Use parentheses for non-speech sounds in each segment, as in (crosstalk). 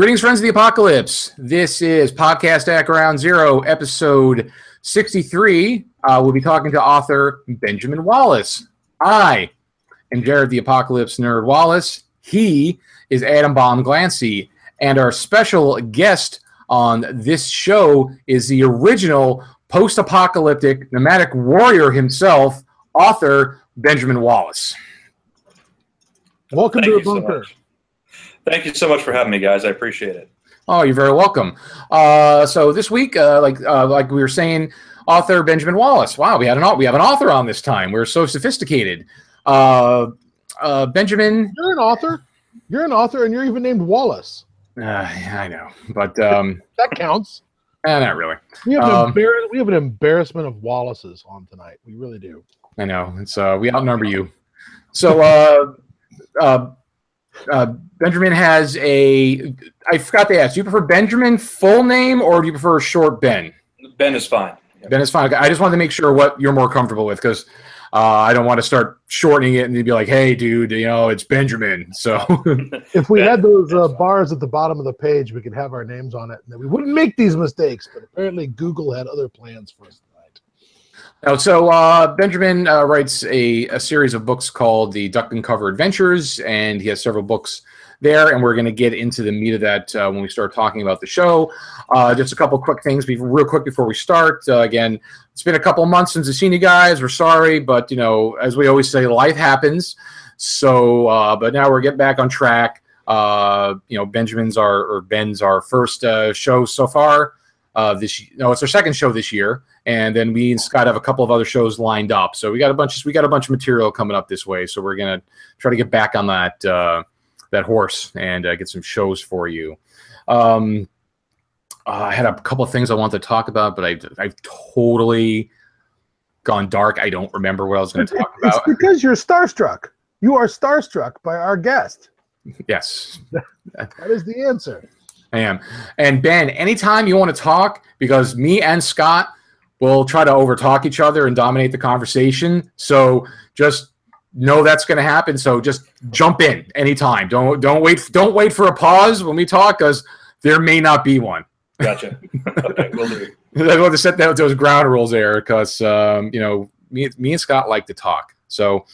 Greetings, friends of the apocalypse. This is Podcast at Ground Zero, episode 63. Uh, we'll be talking to author Benjamin Wallace. I am Jared the Apocalypse Nerd Wallace. He is Adam Bomb Glancy. And our special guest on this show is the original post apocalyptic nomadic warrior himself, author Benjamin Wallace. Welcome Thank to the bunker. So Thank you so much for having me, guys. I appreciate it. Oh, you're very welcome. Uh, so this week, uh, like uh, like we were saying, author Benjamin Wallace. Wow, we had an we have an author on this time. We're so sophisticated. Uh, uh, Benjamin, you're an author. You're an author, and you're even named Wallace. Uh, I know, but um, (laughs) that counts. Eh, not really. We have, um, embar- we have an embarrassment of Wallaces on tonight. We really do. I know. It's uh, we outnumber you. So uh, uh, uh, Benjamin has a. I forgot to ask. Do you prefer Benjamin full name or do you prefer short Ben? Ben is fine. Yep. Ben is fine. I just wanted to make sure what you're more comfortable with because uh, I don't want to start shortening it and you'd be like, "Hey, dude, you know, it's Benjamin." So (laughs) if we ben, had those uh, bars at the bottom of the page, we could have our names on it, and we wouldn't make these mistakes. But apparently, Google had other plans for us. Oh, so uh, Benjamin uh, writes a, a, series of books called the Duck and Cover Adventures, and he has several books there, and we're going to get into the meat of that uh, when we start talking about the show. Uh, just a couple quick things, real quick before we start. Uh, again, it's been a couple months since I've seen you guys. We're sorry, but you know, as we always say, life happens. So, uh, but now we're getting back on track. you know, Benjamin's our or Ben's our first show so far. This no, it's our second show this year and then we and Scott have a couple of other shows lined up. So we got a bunch of we got a bunch of material coming up this way. So we're gonna try to get back on that uh, that horse and uh, get some shows for you. Um, uh, I had a couple of things I wanted to talk about, but I I've totally gone dark. I don't remember what I was going to talk about. It's because you're starstruck. You are starstruck by our guest. Yes, that is the answer. I am. And Ben, anytime you want to talk, because me and Scott will try to overtalk each other and dominate the conversation. So just know that's going to happen. So just jump in anytime. Don't don't wait don't wait for a pause when we talk because there may not be one. Gotcha. Okay, we'll do. (laughs) I want to set that, those ground rules there because um, you know me, me and Scott like to talk. So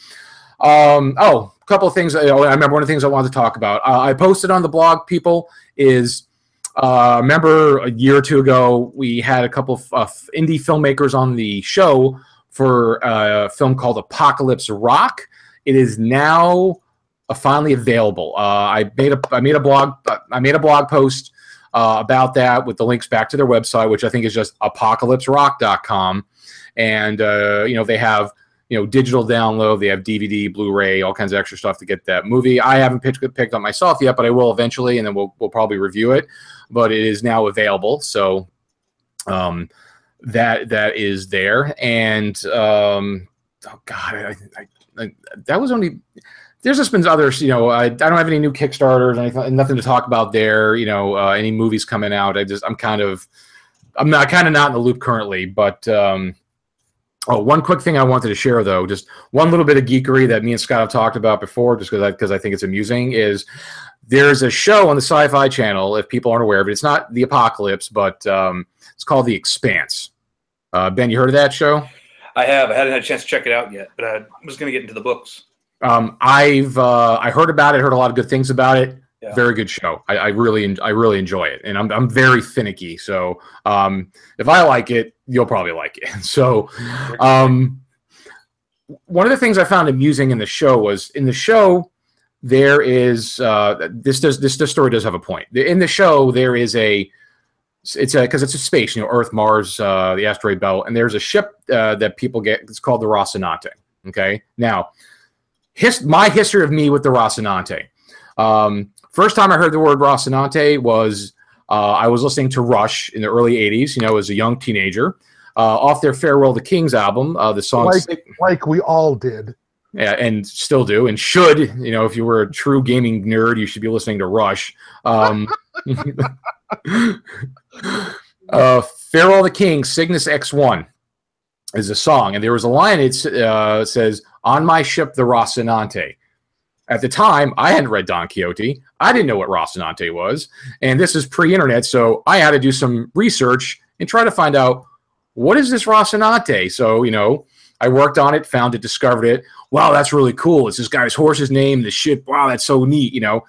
um, oh, a couple of things. I remember one of the things I wanted to talk about. Uh, I posted on the blog. People is uh, remember a year or two ago, we had a couple of uh, indie filmmakers on the show for a film called Apocalypse Rock. It is now uh, finally available. Uh, I made a I made a blog I made a blog post uh, about that with the links back to their website, which I think is just apocalypserock.com. And uh, you know they have you know digital download, they have DVD, Blu-ray, all kinds of extra stuff to get that movie. I haven't picked picked up myself yet, but I will eventually, and then we'll we'll probably review it but it is now available. So um, that that is there, and um, oh god, I, I, I, that was only. There's just been others, you know. I, I don't have any new Kickstarters, anything, nothing to talk about there. You know, uh, any movies coming out. I just, I'm kind of, I'm not kind of not in the loop currently. But um, oh, one quick thing I wanted to share though, just one little bit of geekery that me and Scott have talked about before, just because I because I think it's amusing is there's a show on the Sci-Fi Channel. If people aren't aware of it, it's not the Apocalypse, but um, it's called The Expanse. Uh, ben, you heard of that show? I have. I hadn't had a chance to check it out yet, but I was going to get into the books. Um, I've uh, I heard about it. Heard a lot of good things about it. Yeah. Very good show. I, I, really I really enjoy it, and I'm I'm very finicky. So um, if I like it, you'll probably like it. (laughs) So um, one of the things I found amusing in the show was in the show there is uh, this does this, this story does have a point. In the show there is a it's a because it's a space you know earth mars uh, the asteroid belt and there's a ship uh, that people get it's called the rocinante okay? Now his, my history of me with the rocinante um, first time i heard the word rocinante was uh, i was listening to rush in the early 80s you know as a young teenager uh, off their farewell to kings album uh, the song like, like we all did and still do and should you know if you were a true gaming nerd you should be listening to rush um, (laughs) uh, farewell the king cygnus x1 is a song and there was a line it uh, says on my ship the rocinante at the time, I hadn't read Don Quixote. I didn't know what Rocinante was. And this is pre internet. So I had to do some research and try to find out what is this Rocinante? So, you know, I worked on it, found it, discovered it. Wow, that's really cool. It's this guy's horse's name, the ship. Wow, that's so neat. You know,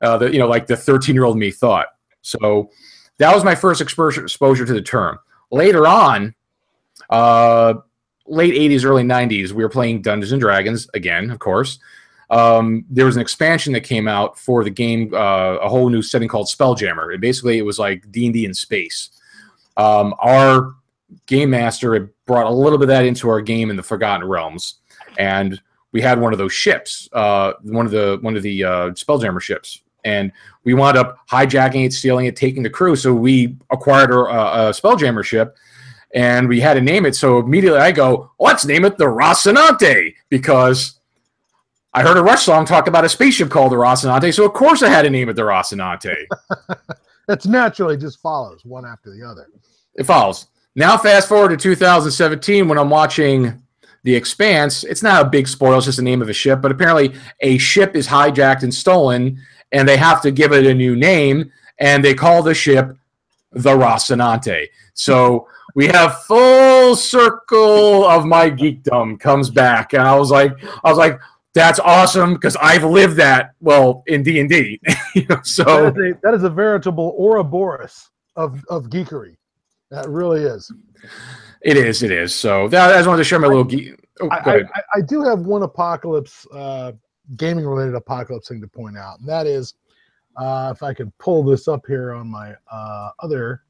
uh, the, you know, like the 13 year old me thought. So that was my first exposure, exposure to the term. Later on, uh, late 80s, early 90s, we were playing Dungeons and Dragons again, of course. Um, there was an expansion that came out for the game, uh, a whole new setting called Spelljammer. And basically, it was like D and D in space. Um, our game master had brought a little bit of that into our game in the Forgotten Realms, and we had one of those ships, uh, one of the one of the uh, Spelljammer ships, and we wound up hijacking it, stealing it, taking the crew. So we acquired a, a Spelljammer ship, and we had to name it. So immediately I go, let's name it the Rocinante because I heard a Rush song talk about a spaceship called the Rocinante. So of course I had to name it the Rocinante. (laughs) It's naturally just follows one after the other. it follows. Now fast forward to 2017 when I'm watching The Expanse. It's not a big spoil, it's just the name of a ship, but apparently a ship is hijacked and stolen, and they have to give it a new name, and they call the ship the Rocinante. So we have full circle of my geekdom comes back, and I was like, I was like, that's awesome because I've lived that well in D and D. (laughs) So That is a, that is a veritable Ouroboros of, of geekery. That really is. it is, it is. So that, I just wanted to share my little geek. Oh, I, I, ahead. I- I do have one apocalypse, uh, gaming related apocalypse thing to point out, and that is uh, if I could pull this up here on my uh, other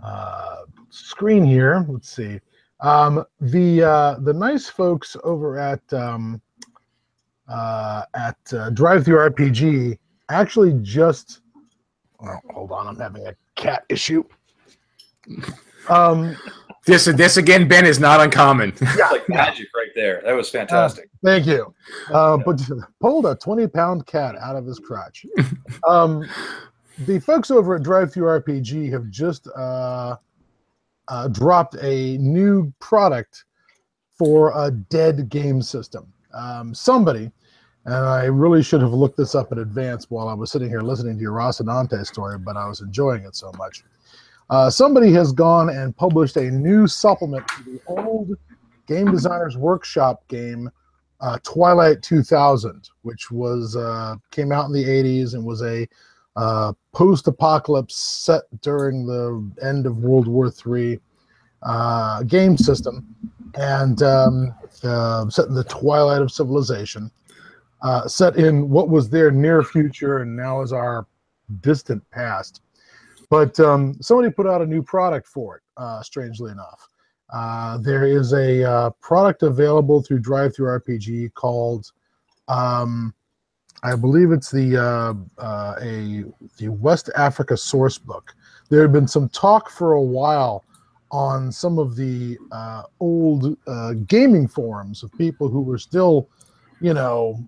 uh, screen here. Let's see. Um, the uh, the nice folks over at um, uh, at uh, DriveThruRPG actually just. Oh, hold on, I'm having a cat issue. Um, This this again, Ben, is not uncommon. (laughs) It's like magic right there. That was fantastic. Thank you. Uh, but pulled a 20 pound cat out of his crotch. um, the folks over at Drive Through RPG have just uh, uh, dropped a new product for a dead game system. Um, somebody, and I really should have looked this up in advance while I was sitting here listening to your Rocinante story, but I was enjoying it so much. Uh, somebody has gone and published a new supplement to the old Game Designers Workshop game uh, Twilight 2000, which was uh, came out in the 80s and was a uh, post-apocalypse set during the end of World War III uh, game system, and um, uh, set in the twilight of civilization, set in what was their near future and now is our distant past. But um, somebody put out a new product for it, uh, strangely enough. Uh, there is a uh, product available through Drive Through RPG called, um, I believe it's the uh, uh, a the West Africa Source Book. There had been some talk for a while on some of the uh, old gaming forums of people who were still, you know,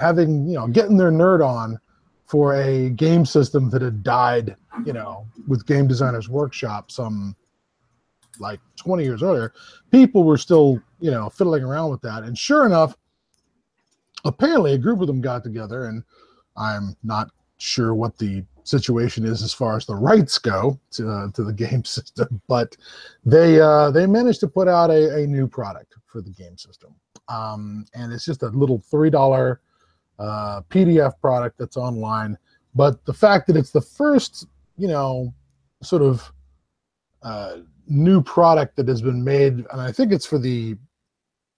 having you know getting their nerd on for a game system that had died, you know, with Game Designers Workshop some like 20 years earlier, people were still, you know, fiddling around with that. And sure enough, apparently a group of them got together, and I'm not sure what the situation is as far as the rights go to, uh, to the (laughs) game system, but they uh, they managed to put out a, a new product for the game system. Um, and it's just a little three dollar uh, PDF product that's online. But the fact that it's the first, you know, sort of uh, new product that has been made, and I think it's for the,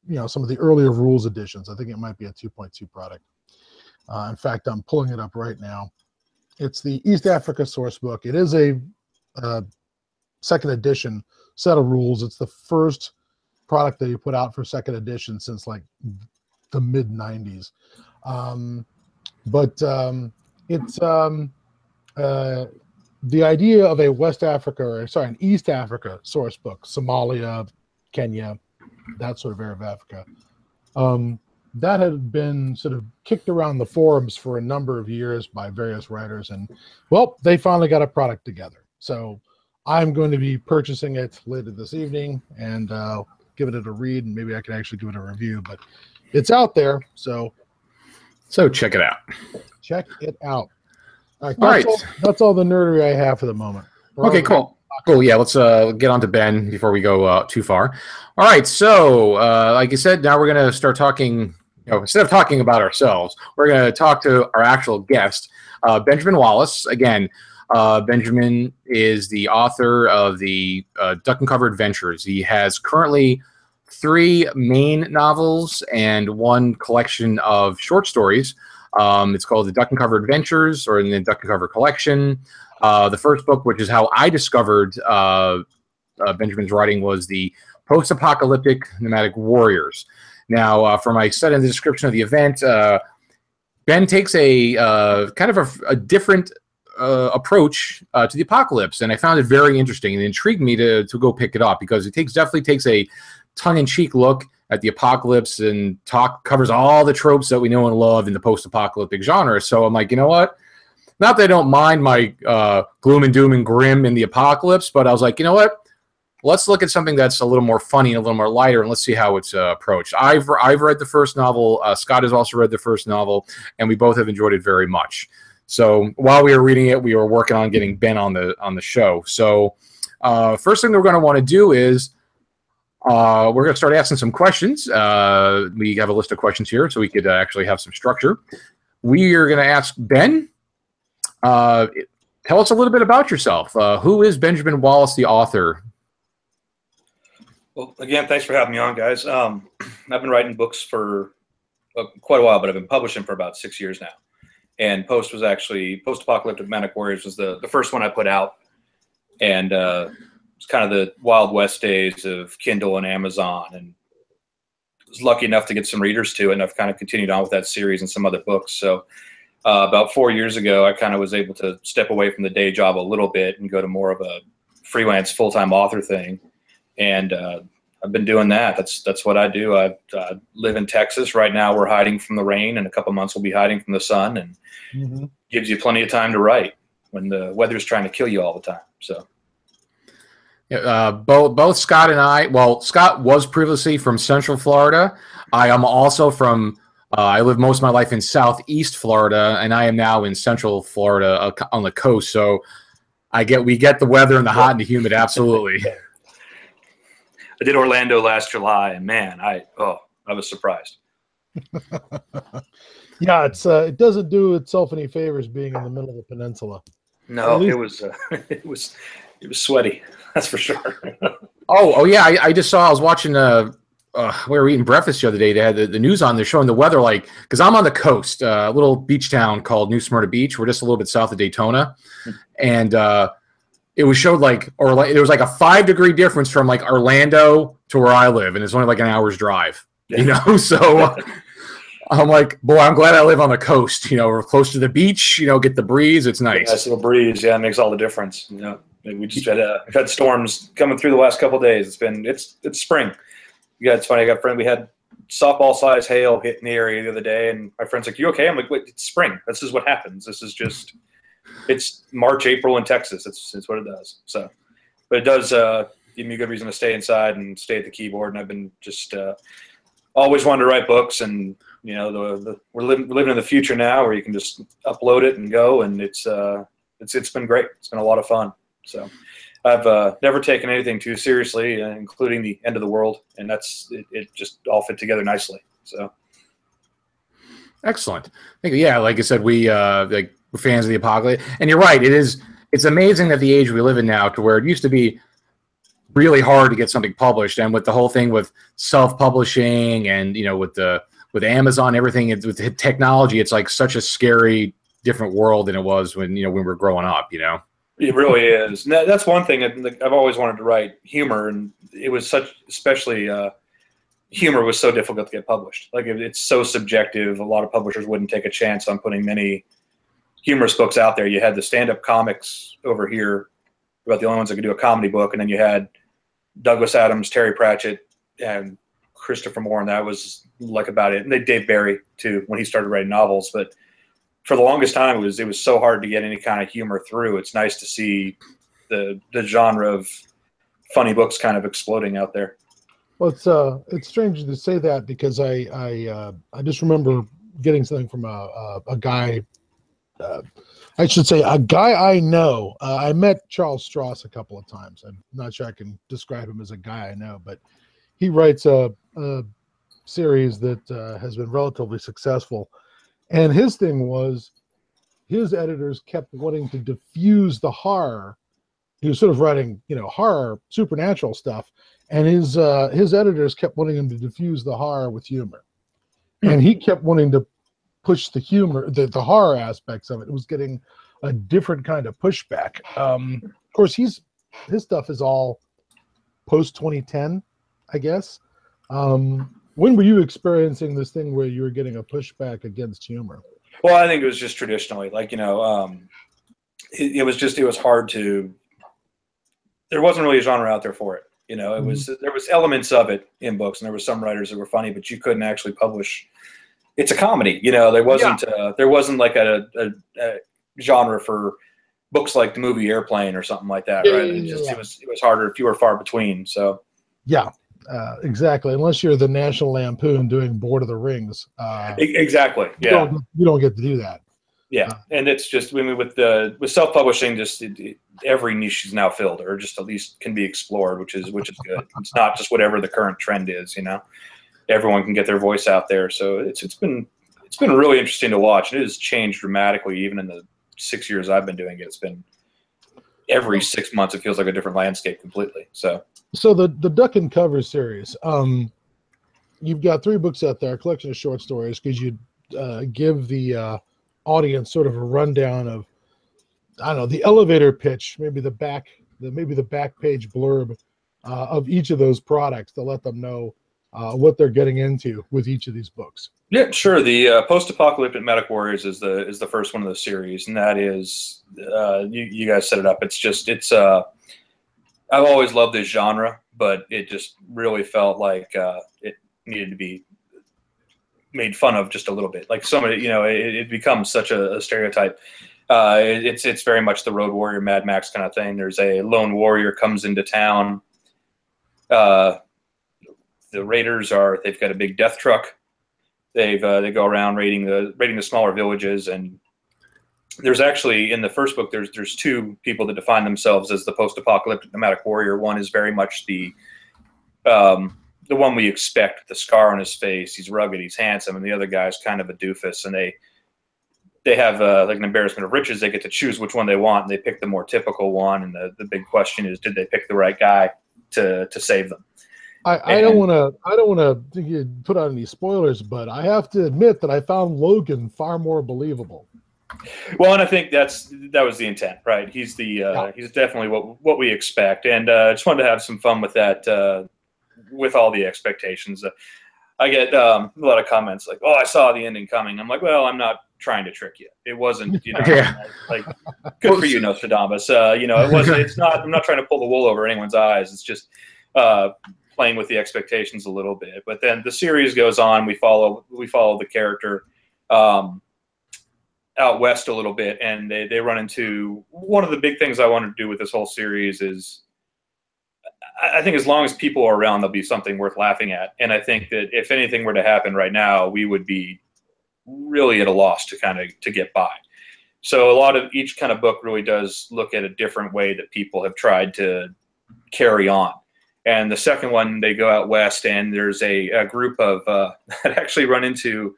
you know, some of the earlier rules editions. I think it might be a 2.2 product. Uh, in fact, I'm pulling it up right now. It's the East Africa source book. It is a uh, second edition set of rules. It's the first product that you put out for second edition since like the mid 90s. Um, but um, it's um, uh, the idea of a West Africa, or sorry, an East Africa source book, Somalia, Kenya, that sort of area of Africa. Um, that had been sort of kicked around the forums for a number of years by various writers, and well, they finally got a product together. So I'm going to be purchasing it later this evening and uh, giving it a read, and maybe I can actually give it a review. But it's out there. So So check it out. check it out. All right, All that's, right. all, that's all the nerdery I have for the moment. We're Okay, cool. Cool. Yeah, let's uh, get on to Ben before we go uh, too far. All right. So, uh, like I said, now we're going to start talking. You know, instead of talking about ourselves, we're going to talk to our actual guest, uh, Benjamin Wallace. Again, uh, Benjamin is the author of the uh, Duck and Cover Adventures. He has currently three main novels and one collection of short stories. Um, it's called the Duck and Cover Adventures, or in the Duck and Cover Collection. Uh, the first book, which is how I discovered uh, uh, Benjamin's writing, was the Post-Apocalyptic Nomadic Warriors. Now, uh, from my said in the description of the event, uh, Ben takes a uh, kind of a, a different approach to the apocalypse, and I found it very interesting and intrigued me to to go pick it up because it takes definitely takes a tongue-in-cheek look at the apocalypse and talk covers all the tropes that we know and love in the post-apocalyptic genre. So I'm like, you know what? Not that I don't mind my uh, gloom and doom and grim in the apocalypse, but I was like, you know what? Let's look at something that's a little more funny and a little more lighter, and let's see how it's uh, approached. I've I've read the first novel. Uh, Scott has also read the first novel, and we both have enjoyed it very much. So while we were reading it, we were working on getting Ben on the on the show. So uh, first thing we're going to want to do is uh, we're going to start asking some questions. Uh, we have a list of questions here, so we could uh, actually have some structure. We are going to ask Ben. Uh, tell us a little bit about yourself. Uh, who is Benjamin Wallace, the author? Well, again, thanks for having me on, guys. Um, I've been writing books for uh, quite a while, but I've been publishing for about six years now. And Post was actually Post Apocalyptic Manic Warriors was the the first one I put out, and it's kind of the Wild West days of Kindle and Amazon, and was lucky enough to get some readers to it, and I've kind of continued on with that series and some other books. So. Uh, about four years ago, I kind of was able to step away from the day job a little bit and go to more of a freelance full time author thing and uh, I've been doing that. That's that's what I do. I uh, live in Texas right now. We're hiding from the rain, and a couple months we'll be hiding from the sun, and Mhm. gives you plenty of time to write when the weather's trying to kill you all the time. So Uh, both both Scott and I. Well, Scott was previously from Central Florida. I am also from. Uh, I live most of my life in Southeast Florida, and I am now in Central Florida uh, on the coast. So I get we get the weather and the hot and the humid. Absolutely. (laughs) I did Orlando last July, and man, I oh I was surprised. (laughs) Yeah, it's uh, it doesn't do itself any favors being in the middle of the peninsula. No, least- it was uh, (laughs) it was it was sweaty. (laughs) That's for sure. Oh, oh yeah. I, I just saw. I was watching. Uh, uh, we were eating breakfast the other day. They had the, the news on. They're showing the weather like because I'm on the coast, uh, a little beach town called New Smyrna Beach. We're just a little bit south of Daytona, and uh, it was showed like or like there was like a five degree difference from like Orlando to where I live, and it's only like an hour's drive. You know, (laughs) so. uh, I'm like, boy, I'm glad I live on the coast. You know, we're close to the beach. You know, get the breeze. It's nice. Nice little breeze, yeah, it makes all the difference. You know, we just had uh, we've had storms coming through the last couple days. It's been it's it's spring. Yeah, it's funny. I got a friend. We had softball size hail hit in the area the other day, and my friend's like, "You okay?" I'm like, "Wait, it's spring. This is what happens. This is just it's March, April in Texas. It's it's what it does." So, but it does uh, give me a good reason to stay inside and stay at the keyboard. And I've been just uh, always wanted to write books, and you know, the, the we're living we're living in the future now, where you can just upload it and go, and it's uh, it's it's been great. It's been a lot of fun. So I've uh, never taken anything too seriously, uh, including the end of the world, and that's it, it. Just all fit together nicely. So Excellent. Thank you. Yeah, like I said, we uh like we're fans of the apocalypse, and you're right. It is. It's amazing that the age we live in now, to where it used to be really hard to get something published, and with the whole thing with self-publishing, and you know, with the with Amazon, everything with technology, it's like such a scary, different world than it was when you know when we were growing up. You know. It really is. That's one thing I've always wanted to write humor, and it was such, especially uh, humor was so difficult to get published. Like it's so subjective. A lot of publishers wouldn't take a chance on putting many humorous books out there. You had the stand-up comics over here, about the only ones that could do a comedy book, and then you had Douglas Adams, Terry Pratchett, and Christopher Moore, and that was like about it. And they Dave Barry too when he started writing novels, but for the longest time it was it was so hard to get any kind of humor through. It's nice to see the the genre of funny books kind of exploding out there. Well, it's uh, it's strange to say that because I I uh, I just remember getting something from a a, a guy. Uh, I should say a guy I know. Uh, I met Charles Stross a couple of times. I'm not sure I can describe him as a guy I know, but he writes a, a series that uh, has been relatively successful. And his thing was his editors kept wanting to diffuse the horror. He was sort of writing, you know, horror, supernatural stuff, and his uh, his editors kept wanting him to diffuse the horror with humor, and he kept wanting to push the humor, the, the horror aspects of it. It was getting a different kind of pushback. Um, of course, he's his stuff is all post 2010, I guess. Um, when were you experiencing this thing where you were getting a pushback against humor? Well, I think it was just traditionally, like you know, um, it, it was just it was hard to. There wasn't really a genre out there for it. You know, it was there was elements of it in books, and there were some writers that were funny, but you couldn't actually publish. It's a comedy, you know. There wasn't uh, there wasn't like a, a, a genre for books like the movie Airplane or something like that, Yeah, right? yeah, It just it was it was harder, fewer far between. So Yeah, uh, exactly. Unless you're the National Lampoon doing Bored of the Rings, uh, exactly, you, yeah, don't, you don't get to do that. yeah. And it's just I mean with the with self publishing, just it, it- every niche is now filled, or just at least can be explored, which is which is good. It's not just whatever the current trend is, you know. Everyone can get their voice out there, so it's it's been it's been really interesting to watch. It has changed dramatically, even in the six years I've been doing it. It's been every six months it feels like a different landscape completely. So So the the Duck and Cover series, um, you've got three books out there, a collection of short stories. Because you uh, give the uh, audience sort of a rundown of, I don't know, the elevator pitch, maybe the back, the maybe the back page blurb uh, of each of those products to let them know uh, what they're getting into with each of these books. Yeah, sure. The uh, post-apocalyptic medic warriors is the is the first one of the series, and that is uh, you, you guys set it up. It's just it's uh, I've always loved this genre, but it just really felt like uh, it needed to be made fun of just a little bit. Like somebody, you know, it, it becomes such a, a stereotype. Uh, it- it's it's very much the Road Warrior, Mad Max kind of thing. There's a lone warrior comes into town. Uh, the raiders are they've got a big death truck they've uh, they go around raiding the raiding the smaller villages and there's actually in the first book there's there's two people that define themselves as the post-apocalyptic nomadic warrior one is very much the um, the one we expect the scar on his face he's rugged he's handsome and the other guy's kind of a doofus and they they have uh, like an embarrassment of riches they get to choose which one they want and they pick the more typical one and the, the big question is did they pick the right guy to to save them I, I don't want to. I don't want to put out any spoilers, but I have to admit that I found Logan far more believable. Well, and I think that's that was the intent, right? He's the uh, Yeah. he's definitely what what we expect, and uh, I just wanted to have some fun with that, uh, with all the expectations. Uh, I get um, a lot of comments like, "Oh, I saw the ending coming." I'm like, "Well, I'm not trying to trick you. It wasn't, you know, (laughs) Yeah. like good for you, Nostradamus. Uh, you know, it wasn't. (laughs) It's not. I'm not trying to pull the wool over anyone's eyes. It's just." Uh, playing with the expectations a little bit but then the series goes on we follow we follow the character um, out west a little bit and they, they run into one of the big things i want to do with this whole series is I- i think as long as people are around there'll be something worth laughing at. And i think that if anything were to happen right now we would be really at a loss to kind of to get by. So a lot of each kind of book really does look at a different way that people have tried to carry on. And the second one they go out west and there's a, a group of uh, (laughs) that actually run into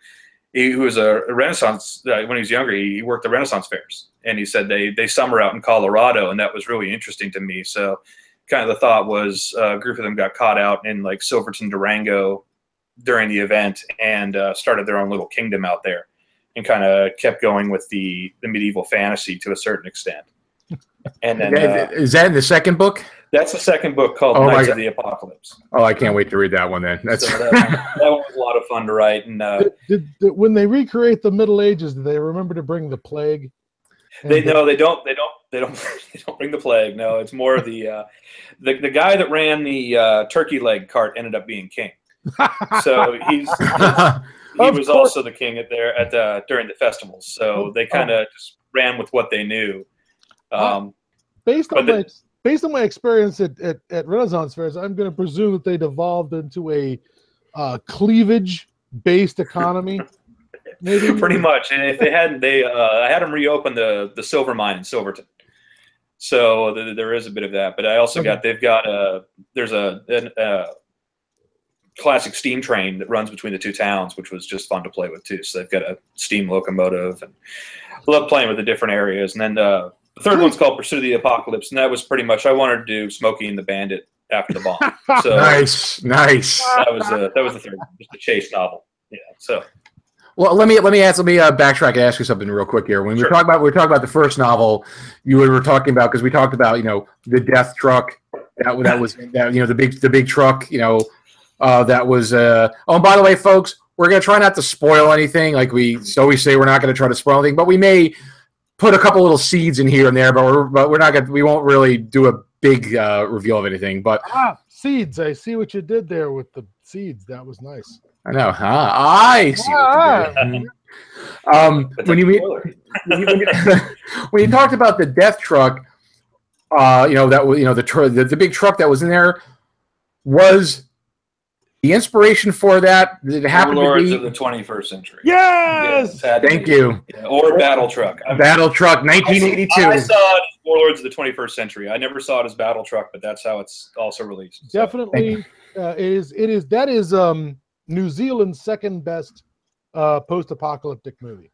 he who was a Renaissance uh, when he was younger. He worked the Renaissance fairs, and he said they they summer out in Colorado, and that was really interesting to me. So, kind of the thought was uh, a group of them got caught out in like Silverton, Durango during the event, and uh, started their own little kingdom out there, and kind of kept going with the the medieval fantasy to a certain extent. And then uh, is that in the second book? That's the second book called Oh Knights of the Apocalypse. Oh, I can't wait to read that one then. That's So (laughs) that, one, that one was a lot of fun to write, and uh, Did, did, did- when they recreate the Middle Ages, do they remember to bring the plague? They And- no, they don't. They don't. They don't. (laughs) They don't bring the plague. No, it's more of the uh, the the guy that ran the uh, turkey leg cart ended up being king. So (laughs) he's he Of was course. also the king at there at the during the festivals. So they kind of just ran with what they knew. Um, based on the- my based on my experience at, at, at Renaissance fairs, I'm going to presume that they devolved into a uh, cleavage based economy. Maybe (laughs) Pretty much. And if they hadn't, they uh, I had them reopen the the silver mine in Silverton. So th- there is a bit of that. But I also Okay. got they've got a there's a, an, a classic steam train that runs between the two towns, which was just fun to play with too. So they've got a steam locomotive and I love playing with the different areas. And then uh, the third one's called Pursuit of the Apocalypse, and that was pretty much I wanted to do Smokey and the Bandit after the bomb. (laughs) So Nice, nice. that was uh, that was the third, one, just a chase novel. Yeah. So Well, let me let me ask let me uh, backtrack and ask you something real quick here. When we Sure. were talking about we were talking about the first novel, you were talking about because we talked about you know the death truck that that was (laughs) that you know the big the big truck you know uh, that was uh, oh and by the way, folks, we're gonna try not to spoil anything. Like we always say, we're not gonna try to spoil anything, but we may put a couple little seeds in here and there, but we're but we're not gonna we won't really do a big uh, reveal of anything. But ah, seeds. I see what you did there with the seeds. That was nice. I know, huh? I see. What you did. Um, when you mean (laughs) when you, when you- when you talked about the death truck, uh, you know that was you know the, tr- the the big truck that was in there was the inspiration for that. Did it happen to Warlords be? of the 21st century. Yes. had Thank you, Yeah, or Battle Truck. I- Battle Truck, 1982. I 1982. saw it as Warlords of the 21st century. I never saw it as Battle Truck, but that's how it's also released. So, Definitely, uh, it is. It is. That is um, New Zealand's second best uh, post-apocalyptic movie.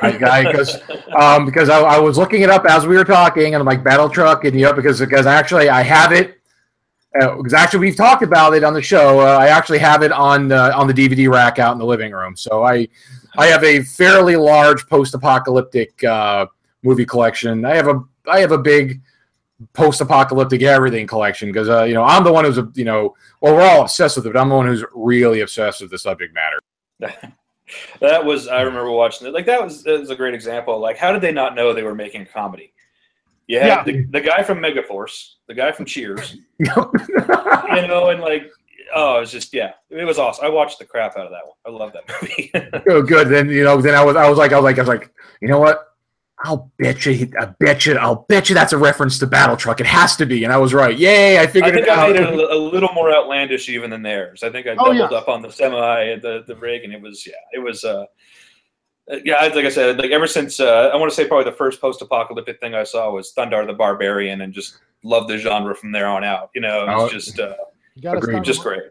I, I, because um, because I, I was looking it up as we were talking, and I'm like Battle Truck, and you know because because actually I have it. Uh, actually we've talked about it on the show. Uh, I actually have it on uh, on the DVD rack out in the living room. So I I have a fairly large post-apocalyptic uh, movie collection. I have a I have a big post-apocalyptic everything collection because uh, you know I'm the one who's you know well we're all obsessed with it, but I'm the one who's really obsessed with the subject matter. (laughs) that was I remember watching it. Like that was, that was a great example. Like how did they not know they were making comedy? You had Yeah. the, the guy from Megaforce, the guy from Cheers, (laughs) You know? and like oh, it was just yeah, it was awesome. I watched the crap out of that one. I love that movie. (laughs) Oh, good. Then you know, then I was, I was like, I was like, I was like, you know what? I'll bet you, I bet you, I'll bet you that's a reference to Battle Truck. It has to be, and I was right. Yay! I I figured think it I out. made it a, a little more outlandish even than theirs. I think I Oh, doubled yeah. up on the semi, the the rig, and it was yeah, it was. uh, yeah, like I said, like ever since uh, I want to say probably the first post-apocalyptic thing I saw was Thundarr the Barbarian, and just loved the genre from there on out. You know, it was Oh. just uh, You got to Agreed. just great.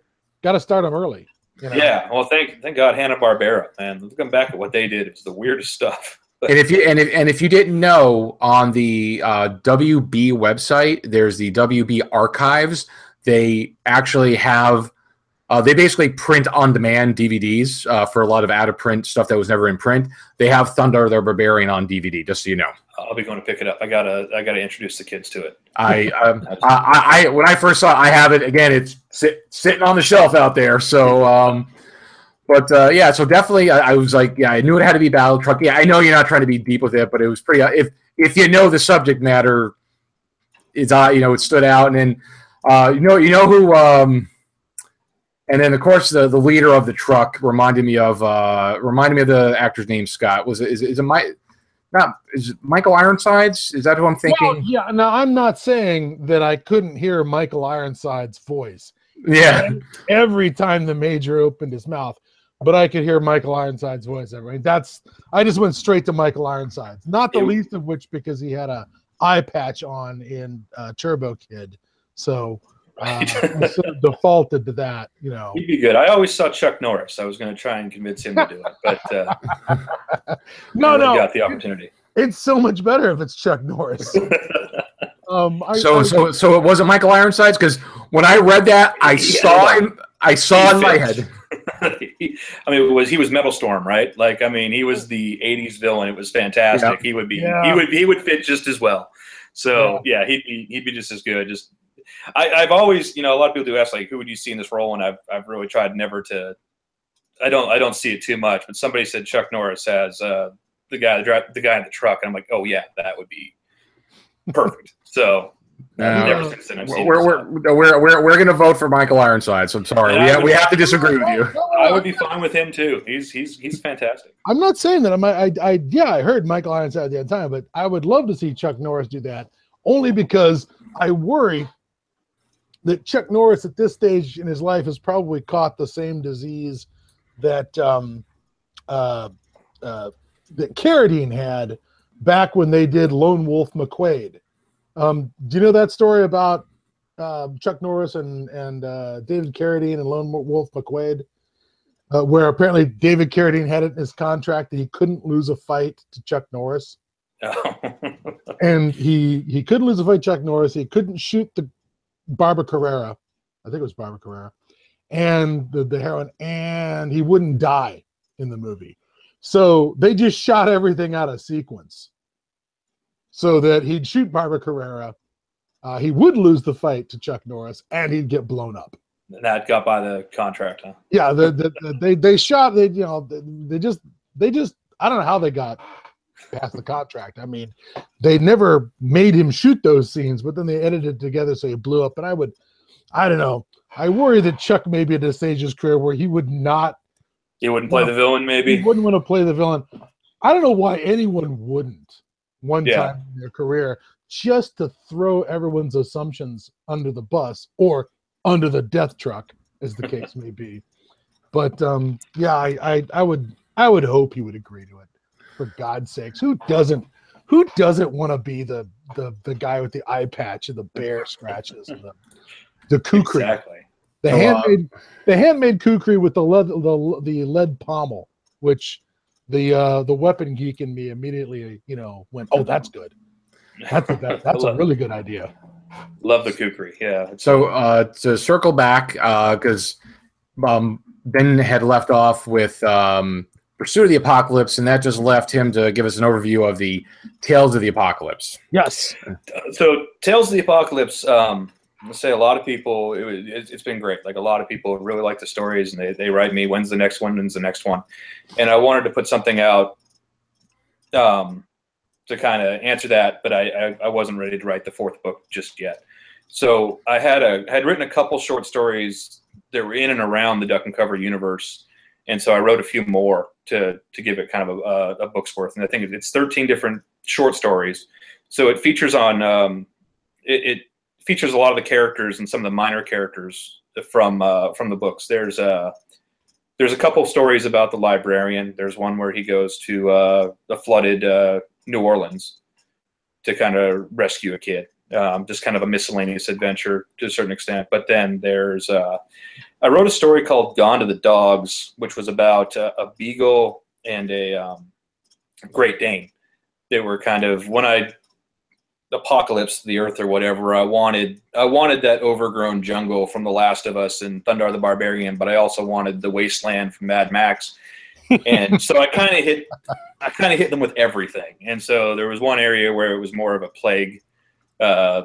Got to start them early. you know? Yeah, well, thank thank God Hanna Barbera, man. Looking back at what they did, it's the weirdest stuff. (laughs) and if you and if, and if you didn't know, on the uh, WB website, there's the WB archives. They actually have. Uh, they basically print on demand DVDs uh, for a lot of out of print stuff that was never in print. They have Thundarr the Barbarian on DVD, just so you know. I'll be going to pick it up. I gotta I gotta introduce the kids to it. I, (laughs) um, I, I, I when I first saw it, I have it again. It's sit, sitting on the shelf out there. So, um, but uh, yeah, so definitely, I, I was like, yeah, I knew it had to be Battle Truck. Yeah, I know you're not trying to be deep with it, but it was pretty. uh, If if you know the subject matter, it's uh, you know, it stood out. And then, uh, you know, you know who. Um, and then, of course, the, the leader of the truck reminded me of uh, reminded me of the actor's name. Scott was it, is it, is it my not is Michael Ironsides? Is that who I'm thinking? Well, yeah. Now I'm not saying that I couldn't hear Michael Ironside's voice yeah. every time the major opened his mouth, but I could hear Michael Ironside's voice. Every that's I just went straight to Michael Ironsides. Not the It- least of which because he had a eye patch on in uh, Turbo Kid, so (laughs) uh, I sort of defaulted to that. You know. He'd be good. I always saw Chuck Norris. I was going to try and convince him to do it, but uh, (laughs) No, I never no, got the opportunity. it's so much better if it's Chuck Norris. (laughs) Um, I, So I- so so it wasn't Michael Ironsides because when I read that, I Yeah. saw him. I saw in my head. He- I mean, it was he was Metal Storm, right? Like, I mean, he was the '80s villain. It was fantastic. Yeah. He would be, Yeah. he would, he would fit just as well. So yeah, he'd be, he'd be just as good. Just, I, I've always, you know, a lot of people do ask like, who would you see in this role? And I've, I've really tried never to. I don't, I don't see it too much. But somebody said Chuck Norris as uh, the guy, the, the guy in the truck, and I'm like, oh yeah, that would be perfect. (laughs) So No. never since then I've We're, we're, we're, we're, we're going to vote for Michael Ironsides. I'm sorry. Yeah, we, I have, we have to disagree with you. (laughs) I would be fine with him too. He's, he's, he's fantastic. I'm not saying that. I'm, I, I, yeah, I heard Michael Ironside at the other time, but I would love to see Chuck Norris do that. only because I worry that Chuck Norris at this stage in his life has probably caught the same disease that um, uh, uh, that Carradine had back when they did Lone Wolf McQuade. Um, do you know that story about uh, Chuck Norris and and uh, David Carradine and Lone Wolf McQuade, uh, where apparently David Carradine had it in his contract that he couldn't lose a fight to Chuck Norris, (laughs) and he he couldn't lose a fight to Chuck Norris. He couldn't shoot the Barbara Carrera, I think it was Barbara Carrera, and the the heroine, and he wouldn't die in the movie. So they just shot everything out of sequence so that he'd shoot Barbara Carrera. Uh, he would lose the fight to Chuck Norris and he'd get blown up. And that got by the contract, huh? Yeah, the, the, the, they they shot they you know they just they just I don't know how they got past the contract. I mean, they never made him shoot those scenes, but then they edited together so he blew up. And I would, I don't know, I worry that Chuck maybe at this stage of his career where he would not he wouldn't play the villain, maybe. He wouldn't want to play the villain. I don't know why anyone wouldn't one yeah. time in their career just to throw everyone's assumptions under the bus or under the death truck, as the (laughs) case may be. But um, yeah, I, I, I would I would hope he would agree to it. For God's sakes, who doesn't who doesn't want to be the, the the guy with the eye patch and the bear scratches and the the kukri? Exactly. The oh, handmade the handmade kukri with the lead the, the lead pommel, which the uh the weapon geek in me immediately you know went, oh that's good. That's a, that, that's a (laughs) really good idea. Love the kukri, yeah. So uh to circle back, uh because um Ben had left off with um Pursuit of the Apocalypse, and that just left him to give us an overview of the Tales of the Apocalypse. Yes. So, Tales of the Apocalypse, um, let's say a lot of people it, has been great like a lot of people really like the stories and they, they write me when's the next one when's the next one and i wanted to put something out um, to kind of answer that but I, I, I wasn't ready to write the fourth book just yet so i had a had written a couple short stories that were in and around the duck and cover universe and so i wrote a few more to to give it kind of a, a book's worth and i think it's 13 different short stories so it features on um, it, it features a lot of the characters and some of the minor characters from uh, from the books. There's a uh, there's a couple stories about the librarian. There's one where he goes to uh, the flooded uh, New Orleans to kind of rescue a kid. Um, just kind of a miscellaneous adventure to a certain extent. But then there's uh, I wrote a story called Gone to the Dogs, which was about uh, a beagle and a um, Great Dane. They were kind of when I apocalypse the earth or whatever i wanted i wanted that overgrown jungle from the last of us and thundarr the barbarian but i also wanted the wasteland from mad max and so i (laughs) kind of hit i kind of hit them with everything and so there was one area where it was more of a plague uh,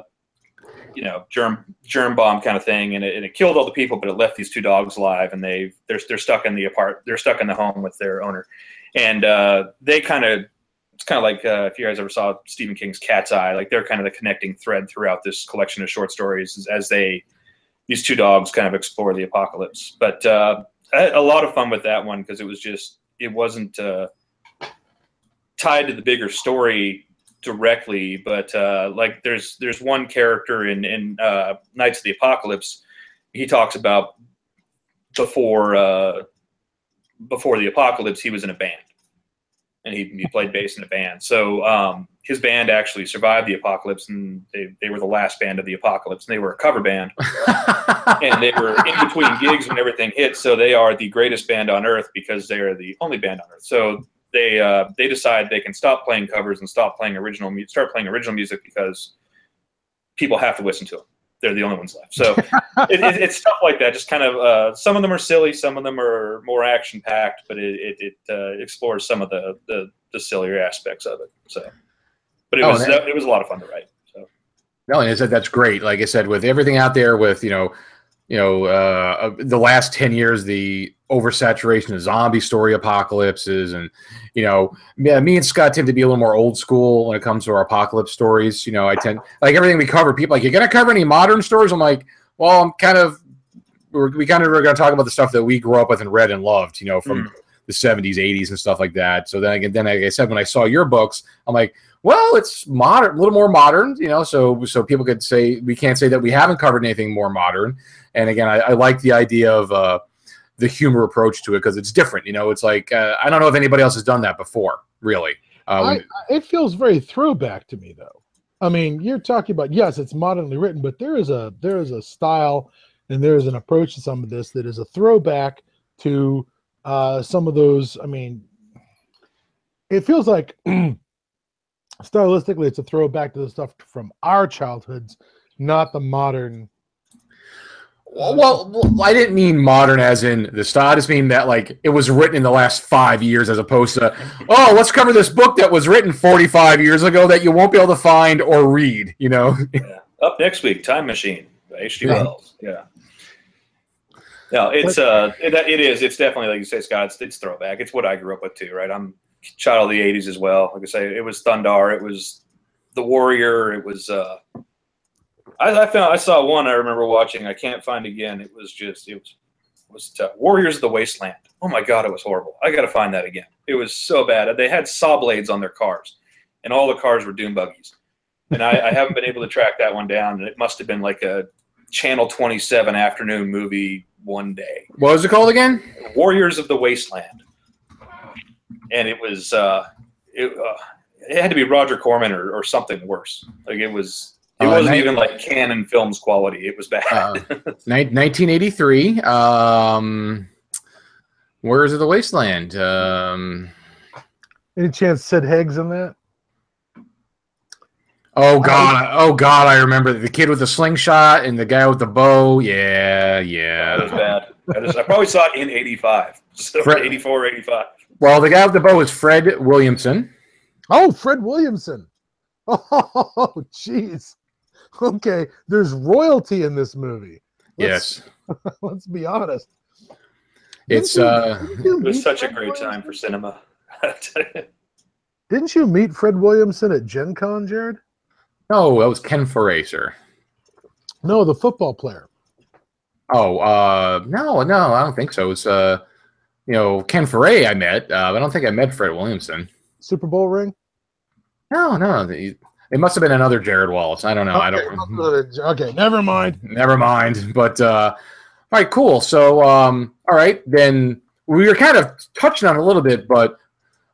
you know germ germ bomb kind of thing and it, and it, killed all the people but it left these two dogs alive and they they're, they're stuck in the apart they're stuck in the home with their owner and uh, they kind of it's kind of like uh, if you guys ever saw Stephen King's Cat's Eye, like they're kind of the connecting thread throughout this collection of short stories as they these two dogs kind of explore the apocalypse. But uh, a lot of fun with that one because it was just it wasn't uh, tied to the bigger story directly, but uh, like there's there's one character in in uh, Knights of the Apocalypse. He talks about before uh, before the apocalypse, he was in a band and he, he played bass in a band. So um, his band actually survived the apocalypse, and they, they were the last band of the apocalypse. And they were a cover band, (laughs) and they were in between gigs when everything hit. So they are the greatest band on earth because they are the only band on earth. So they uh, they decide they can stop playing covers and stop playing original music, start playing original music because people have to listen to them they're the only ones left. So (laughs) it, it, it's stuff like that. Just kind of uh, some of them are silly, some of them are more action packed, but it, it uh, explores some of the, the, the sillier aspects of it. So, but it oh, was it was a lot of fun to write. So no, and I said that's great. Like I said, with everything out there, with you know, you know, uh, the last ten years, the oversaturation of zombie story apocalypses and you know me and scott tend to be a little more old school when it comes to our apocalypse stories you know i tend like everything we cover people like you're gonna cover any modern stories i'm like well i'm kind of we're, we kind of are gonna talk about the stuff that we grew up with and read and loved you know from mm. the 70s 80s and stuff like that so then again then like i said when i saw your books i'm like Well, it's modern, a little more modern, you know. So, so people could say we can't say that we haven't covered anything more modern. And again, I, I like the idea of uh, the humor approach to it because it's different. You know, it's like uh, I don't know if anybody else has done that before, really. Uh, I, it feels very throwback to me, though. I mean, you're talking about yes, it's modernly written, but there is a there is a style and there is an approach to some of this that is a throwback to uh, some of those. I mean, it feels like (clears throat) stylistically, it's a throwback to the stuff from our childhoods, not the modern. Well, well, I didn't mean modern as in the style. I just mean that like it was written in the last five years, as opposed to oh, let's cover this book that was written forty five years ago that you won't be able to find or read. You know. (laughs) yeah. Up next week, Time Machine by H.G. Yeah. Yeah. No, it's uh, it, it is. It's definitely like you say, Scott. It's, it's throwback. It's what I grew up with too, right? I'm child of the '80s as well. Like I say, it was Thundarr. It was the Warrior. It was. uh I, I found I saw one I remember watching. I can't find again. It was just it was it was tough. Warriors of the Wasteland. Oh my god, it was horrible. I got to find that again. It was so bad. They had saw blades on their cars, and all the cars were doom buggies. And I, I haven't been able to track that one down. And it must have been like a Channel 27 afternoon movie one day. What was it called again? Warriors of the Wasteland. And it was uh, it, uh, it had to be Roger Corman or, or something worse. Like it was it uh, wasn't 19, even like Cannon Films quality. It was bad. uh, (laughs) 1983. Um, Warriors of the Wasteland. Um, Any chance Sid Higgs in that? Oh god! Oh god! I remember the kid with the slingshot and the guy with the bow. Yeah, yeah. That was bad. I, just, I probably saw it in '85, (laughs) so Fred, 84, 85. Well, the guy with the bow is Fred Williamson. Oh, Fred Williamson. (laughs) Oh, jeez. Okay, there's royalty in this movie. Let's, yes. (laughs) Let's be honest. It's you, uh. It was such Fred a great Williamson? time for cinema. (laughs) Didn't you meet Fred Williamson at Gen Con, Jared? No, that was Ken Foree, No, the football player. Oh, uh, no, no, I don't think so. It's uh, you know, Ken Foree I met. Uh, I don't think I met Fred Williamson. Super Bowl ring? No, no. It must have been another Jared Wallace. I don't know. Okay, I don't. Okay, never mind. Never mind. But uh, all right, cool. So, um, all right, then we were kind of touching on a little bit, but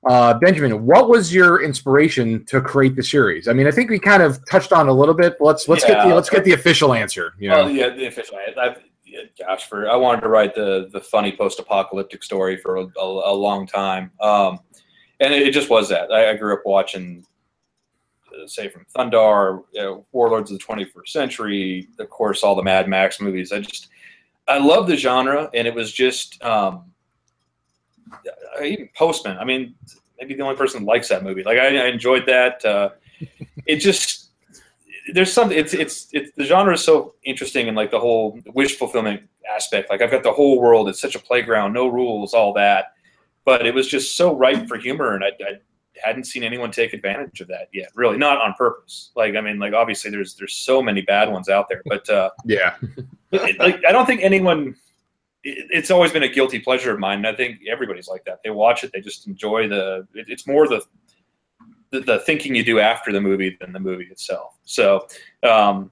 uh, Benjamin, what was your inspiration to create the series? I mean, I think we kind of touched on a little bit. let's let's yeah, get the let's get the official answer. You know? Well, yeah, the official. I, gosh, for I wanted to write the the funny post apocalyptic story for a, a, a long time, um, and it, it, just was that. I, I grew up watching, uh, say, from Thundarr, you know, Warlords of the 21st Century, of course, all the Mad Max movies. I just I love the genre, and it was just. Um, even Postman. I mean, maybe the only person likes that movie. Like I, I enjoyed that. Uh, (laughs) it just there's something. It's it's it's the genre is so interesting and like the whole wish fulfillment aspect. Like I've got the whole world. It's such a playground, no rules, all that. But it was just so ripe for humor, and I, I hadn't seen anyone take advantage of that yet. Really, not on purpose. Like I mean, like obviously there's there's so many bad ones out there, but uh, yeah, (laughs) it, like I don't think anyone it's always been a guilty pleasure of mine. And I think everybody's like that. They watch it, they just enjoy the. it's more the, the, the thinking you do after the movie than the movie itself. So, um,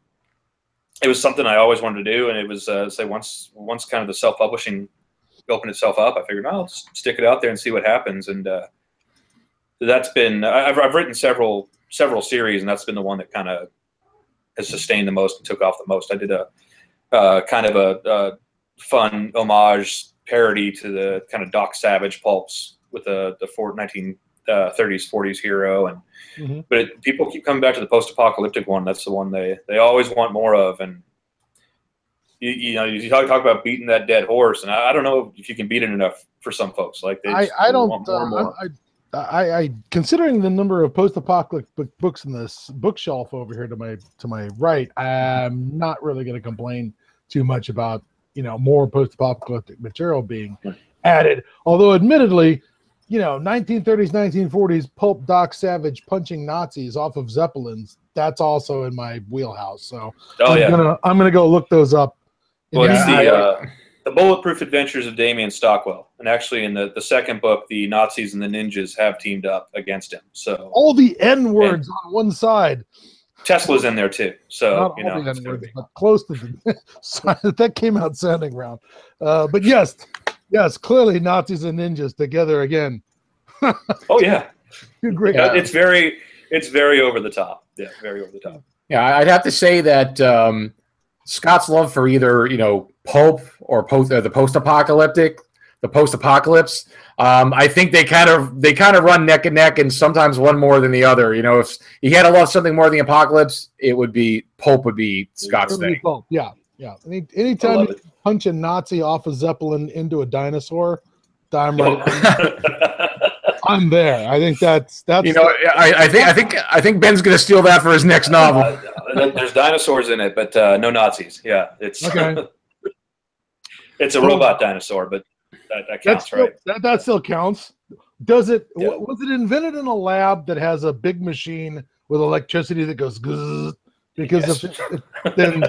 it was something I always wanted to do, and it was uh, say once once kind of the self publishing opened itself up, I figured, oh, I'll just stick it out there and see what happens. And uh, that's been I've I've written several several series, and that's been the one that kind of has sustained the most and took off the most. I did a uh, kind of a, a fun homage parody to the kind of Doc Savage pulps with the the 1930s, 40s uh, hero, and mm-hmm. but it, people keep coming back to the post-apocalyptic one. That's the one they they always want more of, and you, you know you talk, talk about beating that dead horse, and I, I, don't know if you can beat it enough for some folks. Like they I, I don't. Uh, I, I, I, considering the number of post-apocalyptic books in this bookshelf over here to my to my right, I'm not really going to complain too much about you know more post-apocalyptic material being added. Although, admittedly, you know, 1930s, 1940s pulp Doc Savage punching Nazis off of Zeppelins. That's also in my wheelhouse. So oh, I'm yeah. gonna I'm gonna go look those up. Well, it's the uh, the Bulletproof Adventures of Damien Stockwell, and actually in the the second book, the Nazis and the ninjas have teamed up against him. So All the N words on one side. Tesla's in there too. So Not you know, all the n words, but close to the. (laughs) that came out sounding wrong. Uh, but yes, yes, clearly Nazis and ninjas together again. (laughs) oh yeah, Two great. Yeah. it's very it's very over the top. Yeah, very over the top. Yeah, I'd have to say that um, Scott's love for either you know pulp or post uh, the post-apocalyptic, the post-apocalypse. Um, I think they kind of they kind of run neck and neck, and sometimes one more than the other. You know, if he had to love something more than the apocalypse, it would be pulp would be Scott's Certainly thing. both. Yeah, yeah. Any anytime you it. punch a Nazi off a zeppelin into a dinosaur, I'm right. (laughs) I'm there. I think that's that's You know, I, I think I think I think Ben's going to steal that for his next novel. Uh, there's dinosaurs in it, but uh, no Nazis. Yeah, it's Okay. (laughs) it's a robot dinosaur, but that, that counts, still, right? that, that still counts. Does it? Yeah. Was it invented in a lab that has a big machine with electricity that goes? Because Yes. if, if then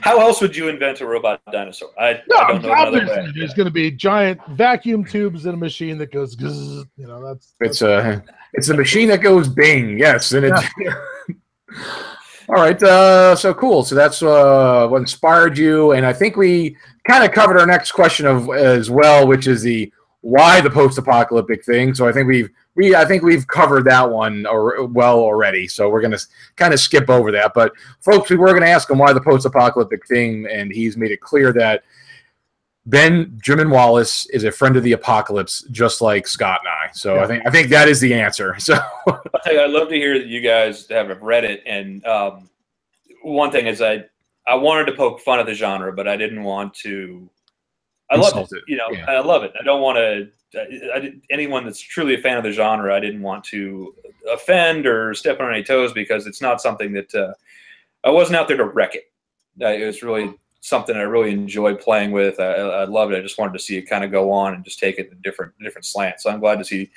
How else would you invent a robot dinosaur? I, no, I don't know another obviously way. there's going to be giant vacuum tubes in a machine that goes. Zzz, you know, that's It's a it's a machine that goes bing. Yes, and it. (laughs) All right, uh, so cool. So that's uh, what inspired you, and I think we kind of covered our next question of as well, which is the why the post-apocalyptic thing. So I think we've we I think we've covered that one or well already. So we're gonna kind of skip over that. But folks, we were gonna ask him why the post-apocalyptic thing, and he's made it clear that Benjamin Wallace is a friend of the apocalypse, just like Scott and I. So I think I think that is the answer. (laughs) So you, I'd love to hear that you guys have read it. And um, one thing is, I I wanted to poke fun at the genre, but I didn't want to. I love it. it, You know, yeah. I love it. I don't want to. I, I, anyone that's truly a fan of the genre, I didn't want to offend or step on any toes because it's not something that uh, I wasn't out there to wreck it. Uh, it was really something I really enjoyed playing with. I, I I loved it. I just wanted to see it kind of go on and just take it in different different slants. So I'm glad to see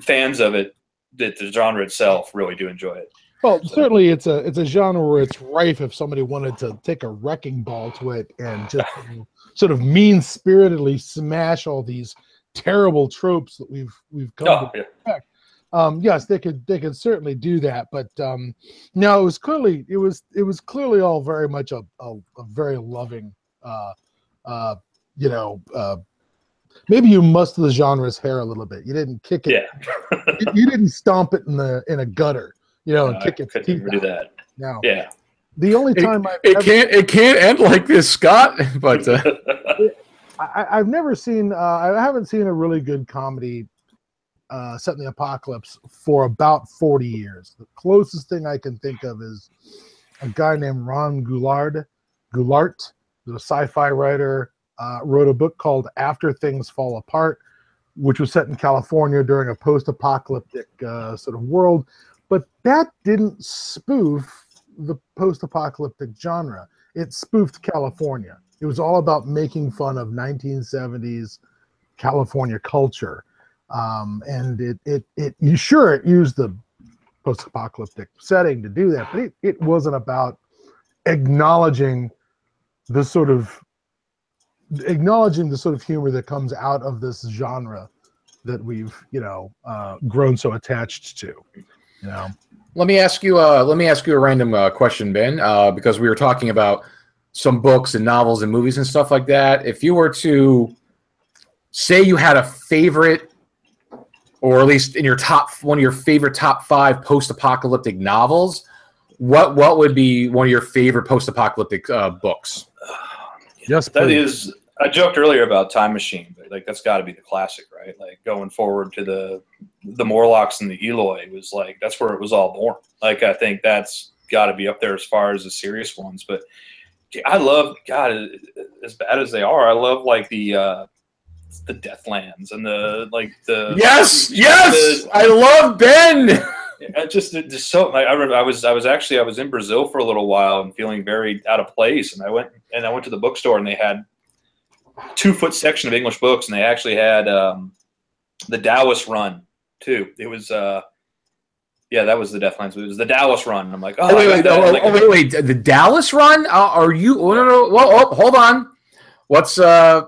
fans of it that the genre itself really do enjoy it. Well, certainly it's a it's a genre where it's rife if somebody wanted to take a wrecking ball to it and just (laughs) sort of mean spiritedly smash all these terrible tropes that we've we've come Oh, to yeah. um yes they could they could certainly do that but um no it was clearly it was it was clearly all very much a a, a very loving uh uh you know uh maybe you must the genre's hair a little bit you didn't kick it Yeah. you, you didn't stomp it in the in a gutter you know and I kick its couldn't teeth ever do that. no Yeah. the only It- time I've it ever, can't it can't end like this, Scott. (laughs) But uh, I, I've never seen uh, I haven't seen a really good comedy uh, set in the apocalypse for about 40 years. The closest thing I can think of is a guy named Ron Goulart. Goulart, the sci-fi writer, uh, wrote a book called After Things Fall Apart, which was set in California during a post-apocalyptic uh, sort of world. But that didn't spoof the post-apocalyptic genre. It spoofed California. It was all about making fun of 1970s California culture, um, and it it it you sure it used the post-apocalyptic setting to do that, but it, it wasn't about acknowledging the sort of acknowledging the sort of humor that comes out of this genre that we've you know uh, grown so attached to. You know, let me ask you uh, let me ask you a random uh, question, Ben, uh, because we were talking about some books and novels and movies and stuff like that. If you were to say you had a favorite, or at least in your top one of your favorite top five post-apocalyptic novels, what what would be one of your favorite post-apocalyptic uh, books? (sighs) yes, That please. is, I joked earlier about Time Machine, but like that's got to be the classic, right? Like going forward to the the Morlocks and the Eloi was like that's where it was all born. Like I think that's got to be up there as far as the serious ones. But I love God as bad as they are. I love like the uh the Deathlands and the like the Yes, yes, the- I love Ben. I just just so like, I remember I was I was actually I was in Brazil for a little while and feeling very out of place and I went and I went to the bookstore and they had two foot section of English books and they actually had um, the Dallas Run too. It was uh yeah that was the Deathlands. It was the Dallas Run. I'm like oh, wait, wait, oh, Like, oh, wait, wait, the Dallas run? Uh, are you? Oh, no, no, whoa, oh, hold on. Let's uh,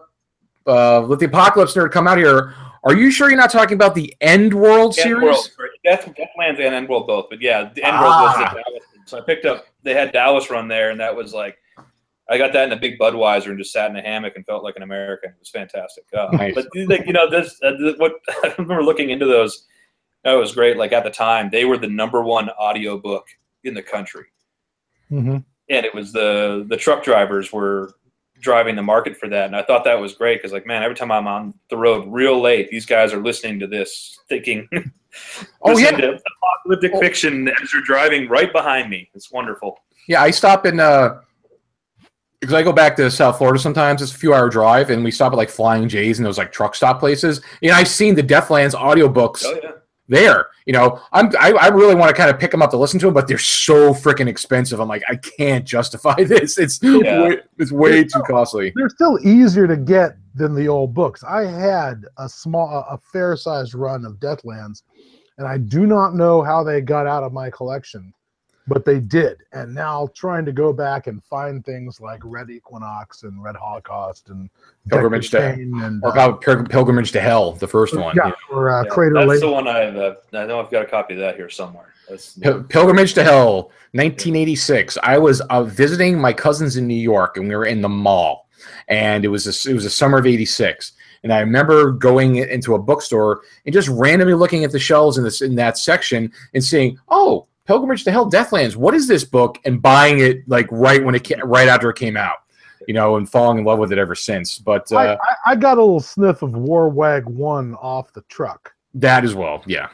uh, let the apocalypse nerd come out here. Are you sure you're not talking about the End World End series? World, Death, Deathlands and End World both, but yeah, the End World Ah. was the Dallas. one. So I picked up. They had Dallas run there, and that was like, I got that in a big Budweiser and just sat in a hammock and felt like an American. It was fantastic. Uh, Nice. But like, you know, this uh, what (laughs) I remember looking into those. That was great. Like at the time, they were the number one audiobook in the country. hmm and it was the the truck drivers were driving the market for that and i thought that was great because like man every time i'm on the road real late these guys are listening to this thinking (laughs) Oh, yeah. apocalyptic Oh. fiction as they're driving right behind me it's wonderful Yeah, I stop in uh because I go back to South Florida sometimes. It's a few hour drive, and we stop at like Flying J's and those like truck stop places. And I've seen the Deathlands audiobooks oh yeah there. You know, I'm I, I really want to kind of pick them up to listen to them, but they're so freaking expensive. I'm like, I can't justify (laughs) this. It's Yeah. way, it's way too costly. They're still easier to get than the old books. I had a small, a fair sized run of Deathlands, and I do not know how they got out of my collection, but they did. And now trying to go back and find things like Red Equinox and Red Holocaust and Pilgrimage to- Dectra Chain and Or uh, Pilgrimage to Hell, the first one. yeah, or uh, Yeah, Crater that's Lake. the one i've uh, i know i've got a copy of that here somewhere that's, Pil- Pilgrimage to Hell, 1986. I was uh, visiting my cousins in New York, and we were in the mall, and it was a, it was a summer of '86. And I remember going into a bookstore and just randomly looking at the shelves in this in that section and seeing, oh, Pilgrimage to Hell, Deathlands. What is this book? And buying it like right when it came, right after it came out, you know, and falling in love with it ever since. But I, uh, I, I got a little sniff of War Wag One off the truck. that as well, yeah.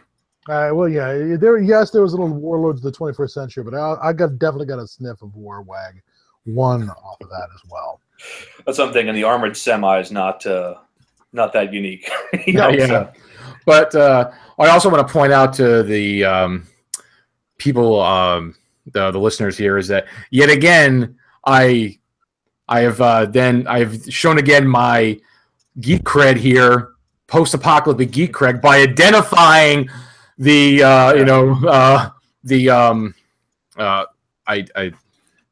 Uh, well, yeah, there. Yes, there was a little Warlords of the 21st Century, but I, I got definitely got a sniff of War Wag One off of that as well. that's something and the armored semi is not uh not that unique (laughs) You Yeah, yeah. so- But uh, I also want to point out to the um, people, um, the the listeners here, is that yet again I I have uh, then I've shown again my geek cred here, post apocalyptic geek cred by identifying the uh, you know uh, the um, uh, I I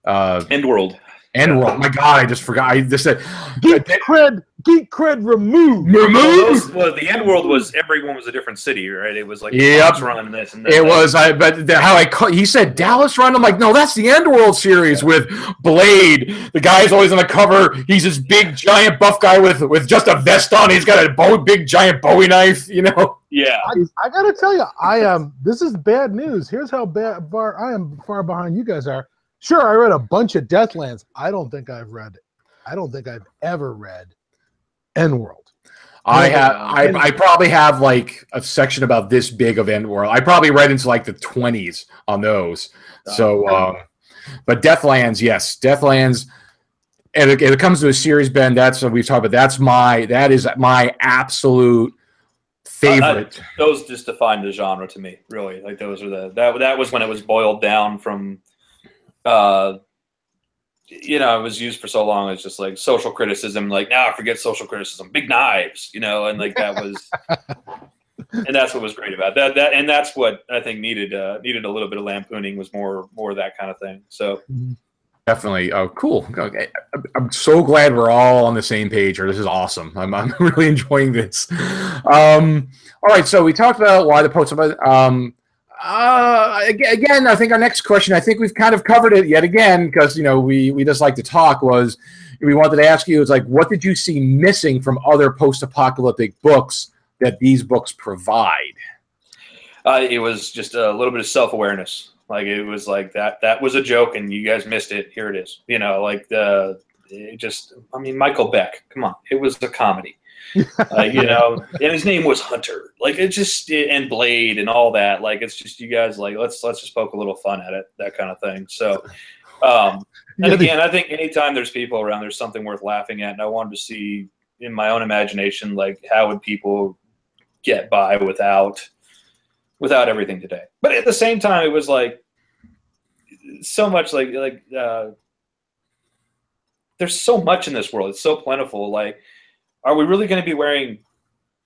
uh, end world and world. My God, I just forgot. I just said (gasps) Geek cred, geek cred removed. Well, remove. those, well, the end world was everyone was a different city, right? It was like Yep. Fox Run and this and that. It was I but the, how I ca- he said Dallas Run. I'm like, no, that's the End World series with Blade. The guy's always on the cover. He's this big giant buff guy with with just a vest on. He's got a bow, big giant Bowie knife. You know. yeah. I, I gotta tell you, I am. This is bad news. Here's how bad far I am far behind you guys are. Sure, I read a bunch of Deathlands. I don't think I've read. I don't think I've ever read End World. I have I, I probably have like a section about this big of End World. I probably read into like the 20s on those. So um but Deathlands, yes, Deathlands and it, it comes to a series, Ben. That's what we've talked about. That's my that is my absolute favorite. Those just defined the genre to me, really. Like those are the that that was when it was boiled down from uh you know, it was used for so long as just like social criticism, like now I forget social criticism, big knives, you know, and like that was (laughs) and that's what was great about that that and that's what I think needed uh needed a little bit of lampooning was more more of that kind of thing. So Definitely. Oh, cool. Okay. I'm- I'm so glad we're all on the same page here. This is awesome. I'm, I'm (laughs) really enjoying this. Um, all right. So we talked about why the post. Um, uh, again, I think our next question, I think we've kind of covered it yet again because, you know, we, we just like to talk was we wanted to ask you, it's like, what did you see missing from other post apocalyptic books that these books provide? uh, it was just a little bit of self awareness. Like it was like that. That was a joke, and you guys missed it. Here it is. You know, like the it just. I mean, Michael Beck. Come on, it was a comedy. (laughs) uh, you know, and his name was Hunter. Like it just and Blade and all that. Like it's just you guys like let's let's just poke a little fun at it, that kind of thing. So, um, (laughs) and again, I think anytime there's people around, there's something worth laughing at, and I wanted to see in my own imagination, like how would people get by without without everything today. But at the same time, it was like so much like like uh, there's so much in this world. It's so plentiful. Like, are we really going to be wearing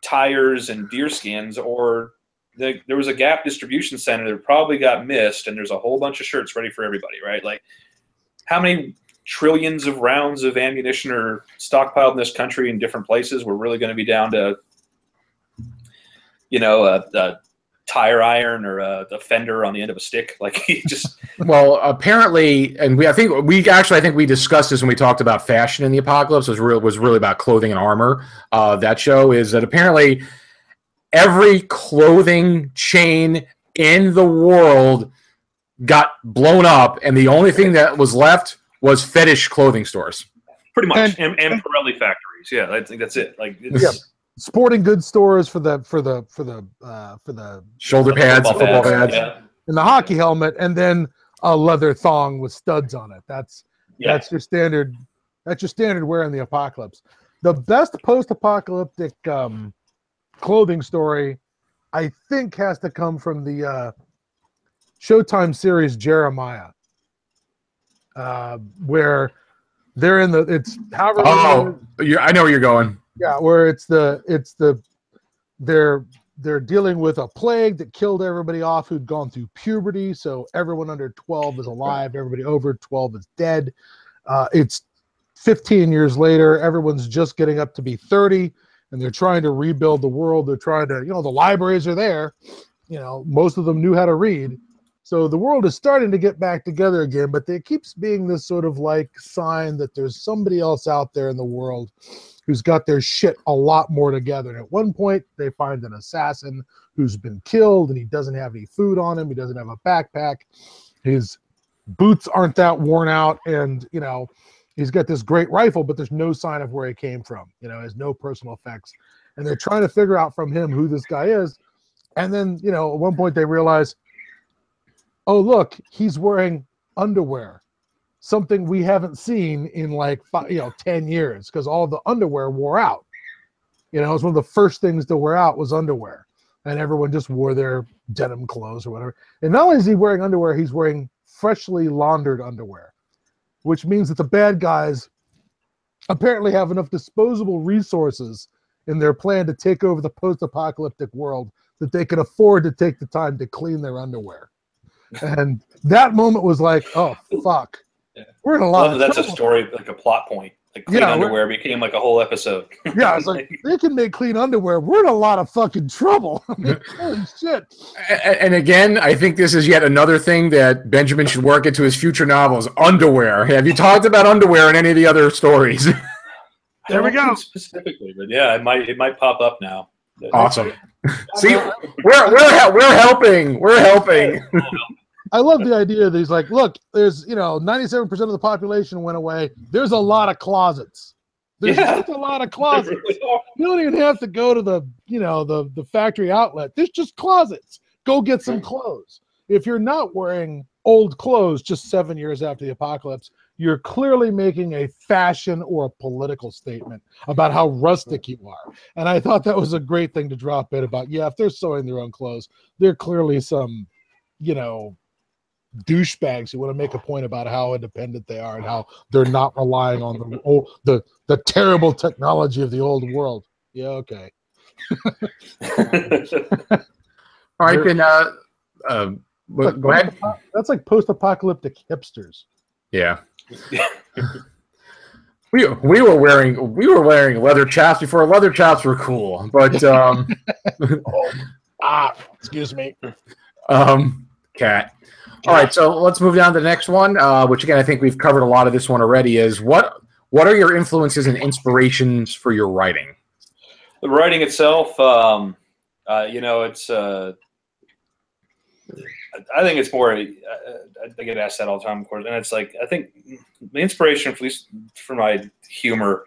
tires and deer skins, or the, there was a Gap distribution center that probably got missed, and there's a whole bunch of shirts ready for everybody, right? Like, how many trillions of rounds of ammunition are stockpiled in this country in different places. We're really going to be down to, you know, a, a tire iron or a, a, fender on the end of a stick. Like (laughs) he just. well, apparently, and we I think we actually I think we discussed this when we talked about fashion in the apocalypse. Was real was really about clothing and armor. Uh, that show is that apparently every clothing chain in the world got blown up, and the only thing that was left was fetish clothing stores. Pretty much, and, and, and Pirelli factories. Yeah, I think that's it. Like, yeah. Sporting goods stores for the for the for the uh, for the shoulder pads, football, football pads, yeah. and the hockey helmet, and then a leather thong with studs on it. That's yeah. that's your standard. That's your standard wear in the apocalypse. The best post-apocalyptic um, clothing story, I think, has to come from the uh, Showtime series Jeremiah, uh, where they're in the it's however. Oh, I know where you're going. Yeah, where it's the it's the they're they're dealing with a plague that killed everybody off who'd gone through puberty. So everyone under 12 is alive. Everybody over 12 is dead. Uh, it's 15 years later. Everyone's just getting up to be 30, and they're trying to rebuild the world. They're trying to, you know, the libraries are there. You know, most of them knew how to read, so the world is starting to get back together again, but there keeps being this sort of like sign that there's somebody else out there in the world who's got their shit a lot more together. And at one point, they find an assassin who's been killed and he doesn't have any food on him, he doesn't have a backpack, his boots aren't that worn out, and you know, he's got this great rifle, but there's no sign of where he came from, you know, has no personal effects. And they're trying to figure out from him who this guy is. And then, you know, at one point they realize oh look he's wearing underwear. Something we haven't seen in like five, you know 10 years because all the underwear wore out. You know it was one of the first things to wear out was underwear. And everyone just wore their denim clothes or whatever. And not only is he wearing underwear he's wearing freshly laundered underwear which means that the bad guys apparently have enough disposable resources in their plan to take over the post-apocalyptic world that they can afford to take the time to clean their underwear and that moment was like, oh fuck, yeah. we're in a lot. Well, that's trouble. a story, like a plot point. Like clean yeah, underwear became like a whole episode. (laughs) yeah, it's like they can make clean underwear. We're in a lot of fucking trouble. (laughs) I mean, (laughs) holy shit! And again, I think this is yet another thing that Benjamin should work into his future novels: underwear. Have you talked about underwear in any of the other stories? there we go. Specifically, but yeah, it might it might pop up now. Awesome. See, we're we're we're helping. We're helping. I love the idea that he's like, look, there's you know, 97% of the population went away. There's a lot of closets. There's yeah. just a lot of closets. You don't even have to go to the, you know, the the factory outlet. There's just closets. Go get some clothes. If you're not wearing old clothes just seven years after the apocalypse, you're clearly making a fashion or a political statement about how rustic you are. And I thought that was a great thing to drop in about. Yeah, if they're sewing their own clothes, they're clearly some, you know, douchebags who want to make a point about how independent they are and how they're not relying on the old, the the terrible technology of the old world. Yeah, okay. (laughs) All right, then. Uh, uh, go ahead. That's like post-apocalyptic hipsters. Yeah. (laughs) we we were wearing we were wearing leather chaps before leather chaps were cool, but um, (laughs) oh, ah, excuse me. Um, cat. All right, so let's move down to the next one, uh, which again I think we've covered a lot of this one already. Is what what are your influences and inspirations for your writing? The writing itself, um, uh, you know, it's. Uh, I think it's more. I, I get asked that all the time, of course, and it's like I think the inspiration, at least for my humor,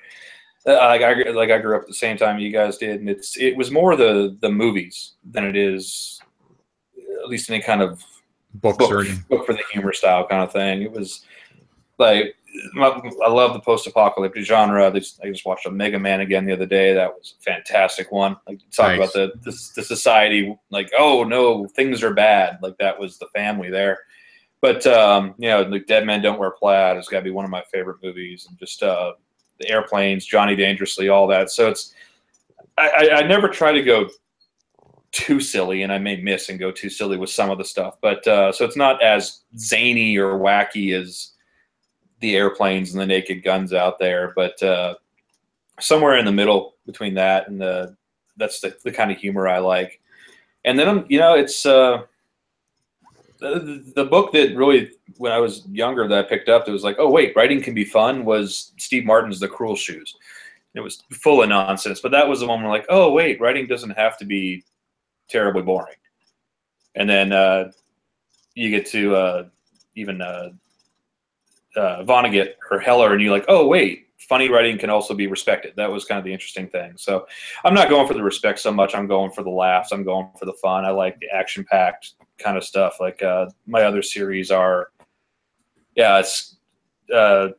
uh, like I like I grew up at the same time you guys did, and it's it was more the the movies than it is, at least any kind of book, book, book for the humor style kind of thing. It was like I love the post-apocalyptic genre. I just watched a Mega Man again the other day. That was a fantastic one. Like talk nice. about the, the, the society, like oh no, things are bad. Like that was the family there. But um, you know, like Dead Men Don't Wear Plaid has got to be one of my favorite movies, and just uh, the airplanes, Johnny Dangerously, all that. So it's I, I, I never try to go too silly, and I may miss and go too silly with some of the stuff. But uh, so it's not as zany or wacky as the airplanes and the naked guns out there, but uh, somewhere in the middle between that and the that's the, the kind of humor I like. And then I'm, you know, it's uh, the, the book that really when I was younger that I picked up that was like, oh wait, writing can be fun was Steve Martin's The Cruel Shoes. It was full of nonsense, but that was the one where like, oh wait, writing doesn't have to be terribly boring. And then uh, you get to uh, even uh, uh, Vonnegut or Heller, and you're like, oh wait, funny writing can also be respected. That was kind of the interesting thing. So I'm not going for the respect so much. I'm going for the laughs. I'm going for the fun. I like the action packed kind of stuff. Like uh, my other series are, yeah, it's uh,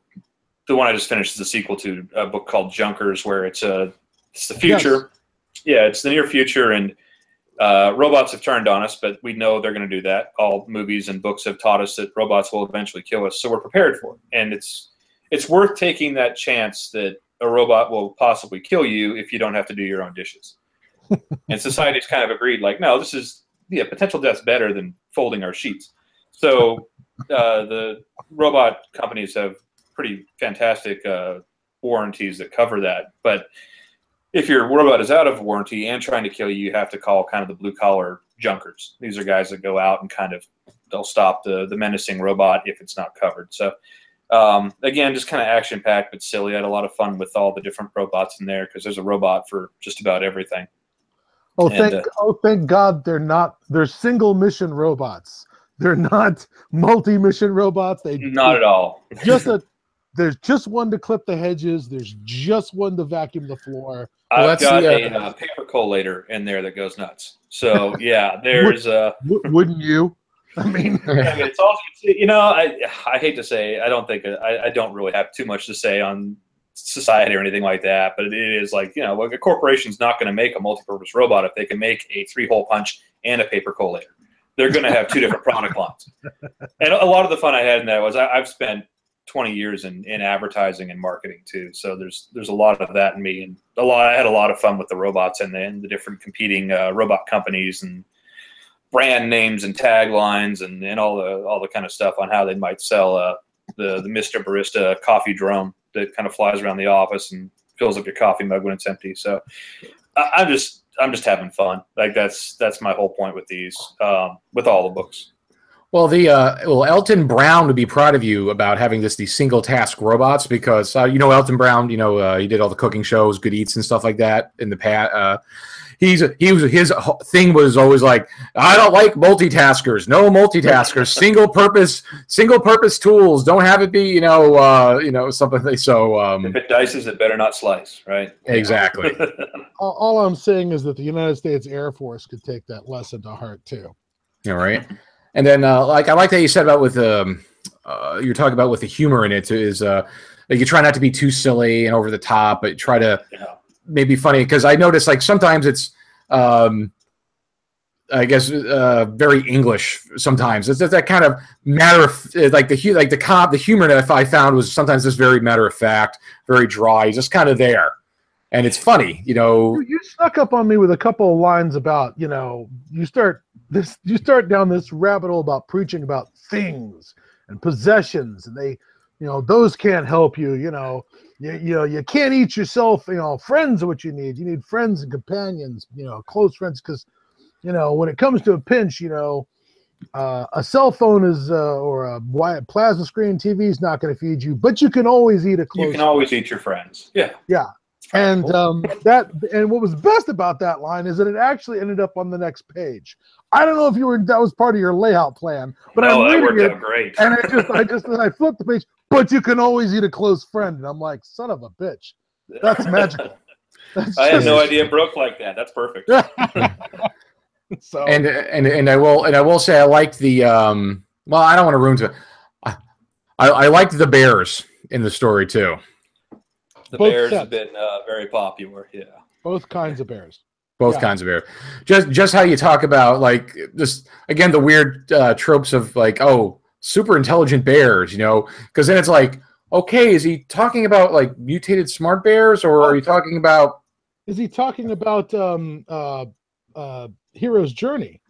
the one I just finished is the sequel to a book called Junkers, where it's a uh, it's the future. Yes. Yeah, it's the near future, and uh, robots have turned on us, but we know they're going to do that. All movies and books have taught us that robots will eventually kill us, so we're prepared for it. And it's it's worth taking that chance that a robot will possibly kill you if you don't have to do your own dishes. (laughs) and society's kind of agreed, like, no, this is yeah, potential death's better than folding our sheets. So uh, the robot companies have pretty fantastic uh, warranties that cover that, but if your robot is out of warranty and trying to kill you, you have to call kind of the blue collar junkers. These are guys that go out and kind of they'll stop the the menacing robot if it's not covered. So um, again, just kind of action packed but silly. I had a lot of fun with all the different robots in there because there's a robot for just about everything. Oh, and, thank uh, oh thank God they're not they're single mission robots. They're not multi mission robots. They not at all. just a there's just one to clip the hedges. There's just one to vacuum the floor. Well, I've got the, a uh, paper collator in there that goes nuts. So yeah, (laughs) there's uh wouldn't you? I mean, (laughs) I mean it's also you know I I hate to say I don't think I, I don't really have too much to say on society or anything like that, but it is like you know like a corporation's not going to make a multi-purpose robot if they can make a three-hole punch and a paper collator. They're going to have two different product lines. And a lot of the fun I had in that was I, I've spent 20 years in, in advertising and marketing too. So there's there's a lot of that in me, and a lot. I had a lot of fun with the robots and the, and the different competing uh, robot companies and brand names and taglines and, and all the all the kind of stuff on how they might sell uh, the the Mister Barista coffee drone that kind of flies around the office and fills up your coffee mug when it's empty. So I, I'm just I'm just having fun. Like that's that's my whole point with these um, with all the books. Well, the uh, well, Alton Brown would be proud of you about having this these single task robots because uh, you know Alton Brown, you know uh, he did all the cooking shows, Good Eats, and stuff like that in the past. Uh, he's he was his thing was always like I don't like multitaskers, no multitaskers, (laughs) single purpose single purpose tools. Don't have it be you know uh, you know something. So um, if it dices, it better not slice, right? Exactly. (laughs) all, all I'm saying is that the United States Air Force could take that lesson to heart too. Yeah, right. And then, uh, like I like that you said about with um, uh, you're talking about with the humor in it is uh, like you try not to be too silly and over the top, but try to yeah. maybe funny because I notice like sometimes it's um, I guess uh, very English sometimes. It's, it's that kind of matter of like the like the comp the humor that I found was sometimes just very matter of fact, very dry, just kind of there, and it's funny, you know. You, you snuck up on me with a couple of lines about you know you start this you start down this rabbit hole about preaching about things and possessions and they you know those can't help you you know you, you know you can't eat yourself you know friends are what you need you need friends and companions you know close friends because you know when it comes to a pinch you know uh, a cell phone is uh, or a plasma screen TV is not going to feed you, but you can always eat a close. You can always eat your friends. Yeah. Yeah. And um, that and what was best about that line is that it actually ended up on the next page. I don't know if you were that was part of your layout plan, but no, I'm reading it, great. and I just I just I flipped the page. But you can always eat a close friend, and I'm like, son of a bitch, that's magical. (laughs) That's I had no idea it broke like that. That's perfect. (laughs) so and and and I will and I will say I like the um. Well, I don't want to ruin it. I I, I liked the bears in the story too. The Both bears sets. have been uh, very popular. Yeah. Both kinds of bears both yeah. kinds of beer just just how you talk about like just again the weird uh, tropes of like oh super intelligent bears you know? Because then it's like okay is he talking about like mutated smart bears or are you talking about is he talking about um uh uh hero's journey?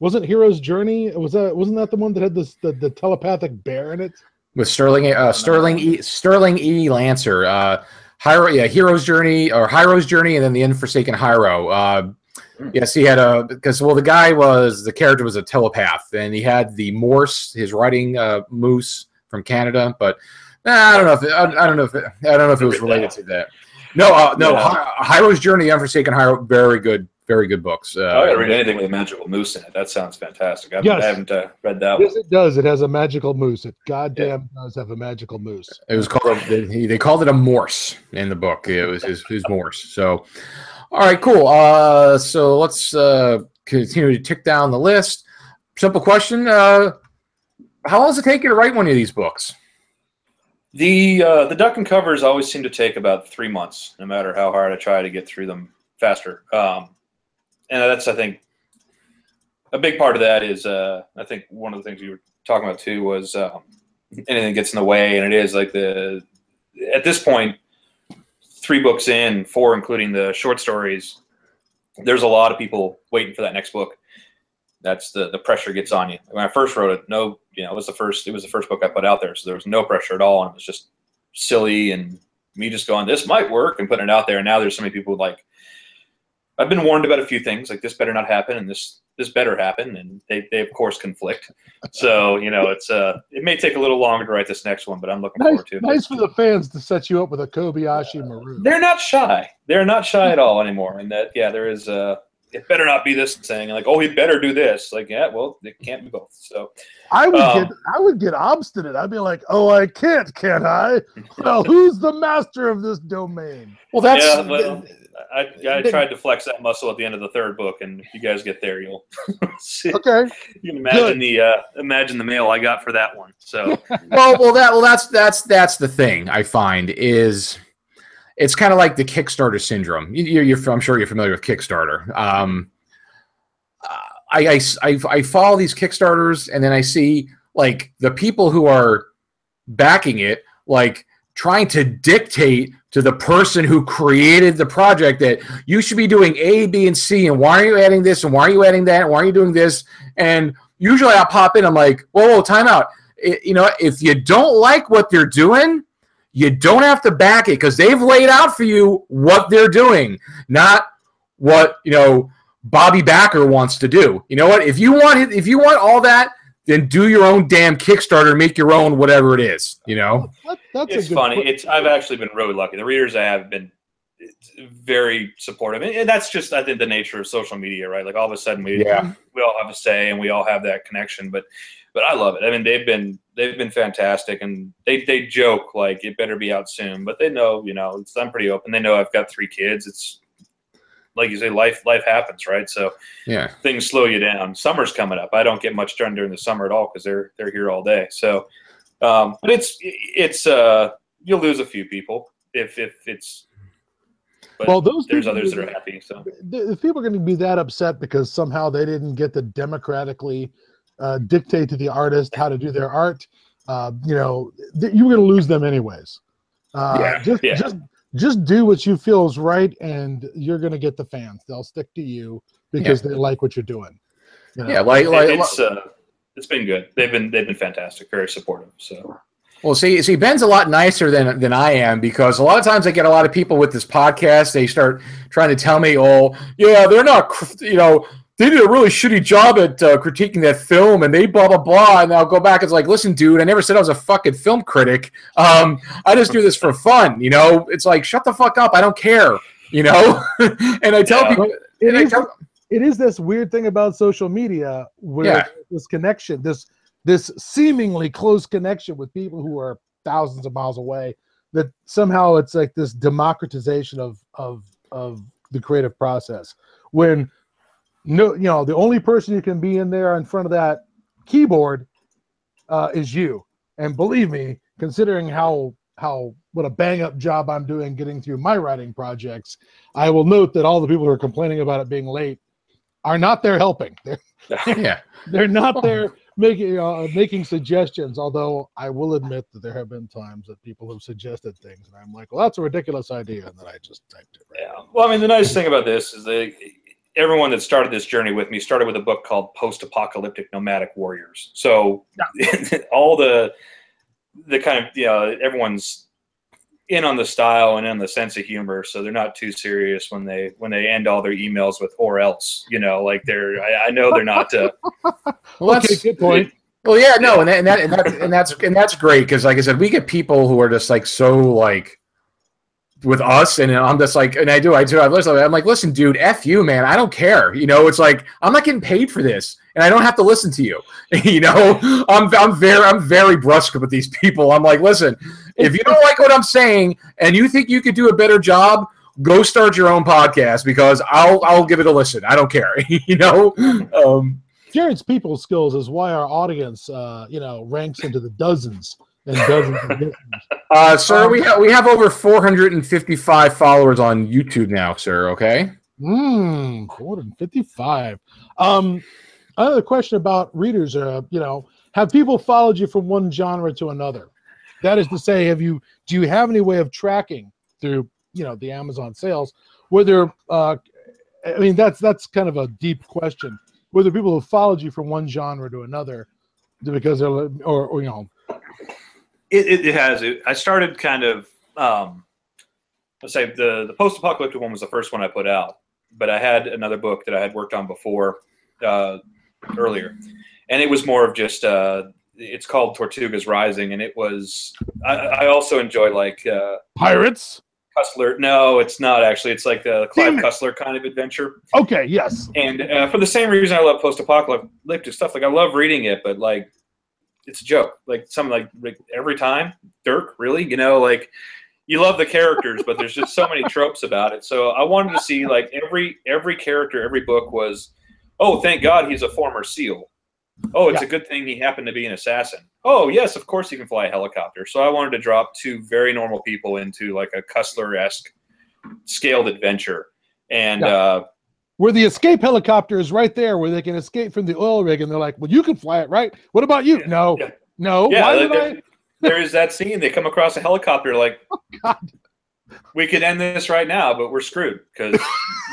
Wasn't hero's journey was that wasn't that the one that had this the, the telepathic bear in it? With Sterling uh, Sterling e, Sterling E. Lanier. Uh, Hiero, yeah, Hero's Journey or Hiero's Journey, and then the Unforsaken Hyro. Uh, Hmm. yes, he had a because well, the guy was the character was a telepath, and he had the Morse, his writing uh, moose from Canada, but nah, I don't know if it, I, I don't know if it, I don't know if it was related to that. No, uh, no, Yeah. Hiero's Journey, Unforsaken Hyro, very good, very good books. Uh, I gotta read anything with a magical moose in it. That sounds fantastic. I, Yes. I haven't uh, read that one. Yes, it does. It has a magical moose. It goddamn does have a magical moose. It was called a, they, they called it a Morse in the book. It was his, his Morse. So, all right, cool. Uh, so let's uh, continue to tick down the list. Simple question: uh, How long does it take you to write one of these books? The uh, the duck and covers always seem to take about three months, no matter how hard I try to get through them faster. Um, and that's I think a big part of that is uh, I think one of the things you were talking about too was um, anything gets in the way, and it is like the at this point three books in, four including the short stories. There's a lot of people waiting for that next book. That's the the pressure gets on you. When I first wrote it, no, you know, it was the first it was the first book I put out there, so there was no pressure at all, and it was just silly and me just going, this might work and putting it out there. And now there's so many people like I've been warned about a few things, like this better not happen and this this better happen, and they, they of course conflict. So you know, it's uh it may take a little longer to write this next one, but I'm looking Nice, forward to it. nice for the fans to set you up with a Kobayashi Maru. They're not shy. They're not shy at all anymore. And that yeah, there is uh it better not be this thing like oh he better do this like yeah well it can't be both so I would Um, get I would get obstinate. I'd be like, "Oh, I can't, can I?" Well, who's the master of this domain? Well, that's yeah well I, I tried to flex that muscle at the end of the third book and if you guys get there you'll (laughs) see Okay, you can imagine Good. the uh imagine the mail I got for that one so (laughs) well, well, that well, that's that's that's the thing I find is it's kind of like the Kickstarter syndrome. You, you're, I'm sure you're familiar with Kickstarter. Um, I, I, I, I follow these Kickstarters and then I see like the people who are backing it, like trying to dictate to the person who created the project that you should be doing A, B, and C, and why are you adding this, and why are you adding that, and why are you doing this? And usually I pop in, I'm like, whoa, whoa, time out. I- you know, if you don't like what they're doing, you don't have to back it because they've laid out for you what they're doing, not what you know Bobby Backer wants to do. You know what? If you want if you want all that, then do your own damn Kickstarter, make your own whatever it is. You know? that, that's it's funny. que- It's I've actually been really lucky. The readers I have been very supportive, and, and that's just I think the nature of social media, right? Like all of a sudden we Yeah. we all have a say and we all have that connection. But but I love it. I mean they've been they've been fantastic, and they they joke like it better be out soon, but they know you know it's, I'm pretty open. They know I've got three kids. It's like you say, life life happens, right? So Yeah. things slow you down. Summer's coming up. I don't get much done during the summer at all because they're they're here all day. So, um, but it's it's uh you'll lose a few people if if it's. But Well, those there's people others that are happy. So the- if people are going to be that upset because somehow they didn't get to democratically uh, dictate to the artist how to do their art, uh, you know, th- you're going to lose them anyways. Uh, Yeah, just, yeah. just, just do what you feel is right, and you're going to get the fans. They'll stick to you because they like what you're doing. You know? Yeah. Like, like, it, it's uh it's been good. They've been they've been fantastic. Very supportive. So Well, see, see, Ben's a lot nicer than than I am because a lot of times I get a lot of people with this podcast. They start trying to tell me, "Oh, yeah, they're not, cr- you know, they did a really shitty job at uh, critiquing that film, and they blah blah blah." And I'll go back and it's like, "Listen, dude, I never said I was a fucking film critic. Um, I just do this for fun. You know, it's like, shut the fuck up. I don't care. You know." (laughs) and I tell Yeah. people, It and I is, tell, it is this weird thing about social media where Yeah. this connection, this this seemingly close connection with people who are thousands of miles away, that somehow it's like this democratization of of of the creative process. When no, you know, the only person you can be in there in front of that keyboard uh, is you. And believe me, considering how how what a bang up job I'm doing getting through my writing projects, I will note that all the people who are complaining about it being late are not there helping. (laughs) They're, (laughs) yeah, they're not there making uh, making suggestions. Although I will admit that there have been times that people have suggested things, and I'm like, well, that's a ridiculous idea, and then I just typed it. Right. Yeah. Well, I mean, the nice thing about this is that everyone that started this journey with me started with a book called Post Apocalyptic Nomadic Warriors. So (laughs) all the the kind of you know everyone's in on the style and in the sense of humor, so they're not too serious when they when they end all their emails with "or else." You know, like they're I, I know they're not. Uh, (laughs) well, okay, good point. Well, yeah, no, and that, and that, and, that, and that's and that's great because, like I said, we get people who are just like so like with us, and I'm just like, and I do, I do, I listen. I'm like, listen, dude, f you, man. I don't care. You know, it's like I'm not getting paid for this, and I don't have to listen to you. (laughs) you know, I'm I'm very I'm very brusque with these people. I'm like, listen, if you don't like what I'm saying and you think you could do a better job, go start your own podcast because I'll I'll give it a listen. I don't care. (laughs) you know. Um, Jared's people skills is why our audience, uh, you know, ranks into the dozens and dozens. (laughs) uh, sir, um, we have we have over 455 followers on YouTube now, sir. Okay. Hmm, 455. Um, another question about readers. Uh, you know, have people followed you from one genre to another? That is to say, have you do you have any way of tracking through you know the Amazon sales whether uh, I mean that's that's kind of a deep question whether people have followed you from one genre to another because they're or, or you know it, it, has it, i started kind of um let's say the the post-apocalyptic one was the first one i put out but i had another book that i had worked on before uh earlier and it was more of just uh it's called tortugas rising and it was i, I also enjoy like uh pirates Cussler. No, it's not actually. It's like the Clive Cussler kind of adventure. Okay, yes. And uh, for the same reason I love post-apocalyptic stuff, like I love reading it, but like it's a joke. Like something like, like every time, Dirk, really, you know, like you love the characters, but there's just so many (laughs) tropes about it. So I wanted to see like every every character, every book was, oh, thank God he's a former SEAL. Oh, it's yeah. a good thing he happened to be an assassin. Oh, yes, of course he can fly a helicopter. So I wanted to drop two very normal people into like a Cussler esque scaled adventure. And yeah. uh, where the escape helicopter is right there, where they can escape from the oil rig, and they're like, "Well, you can fly it, right? What about you? Yeah, no, yeah. no. Yeah, Why there, I? there is that scene. They come across a helicopter, like, (laughs) oh, we could end this right now, but we're screwed because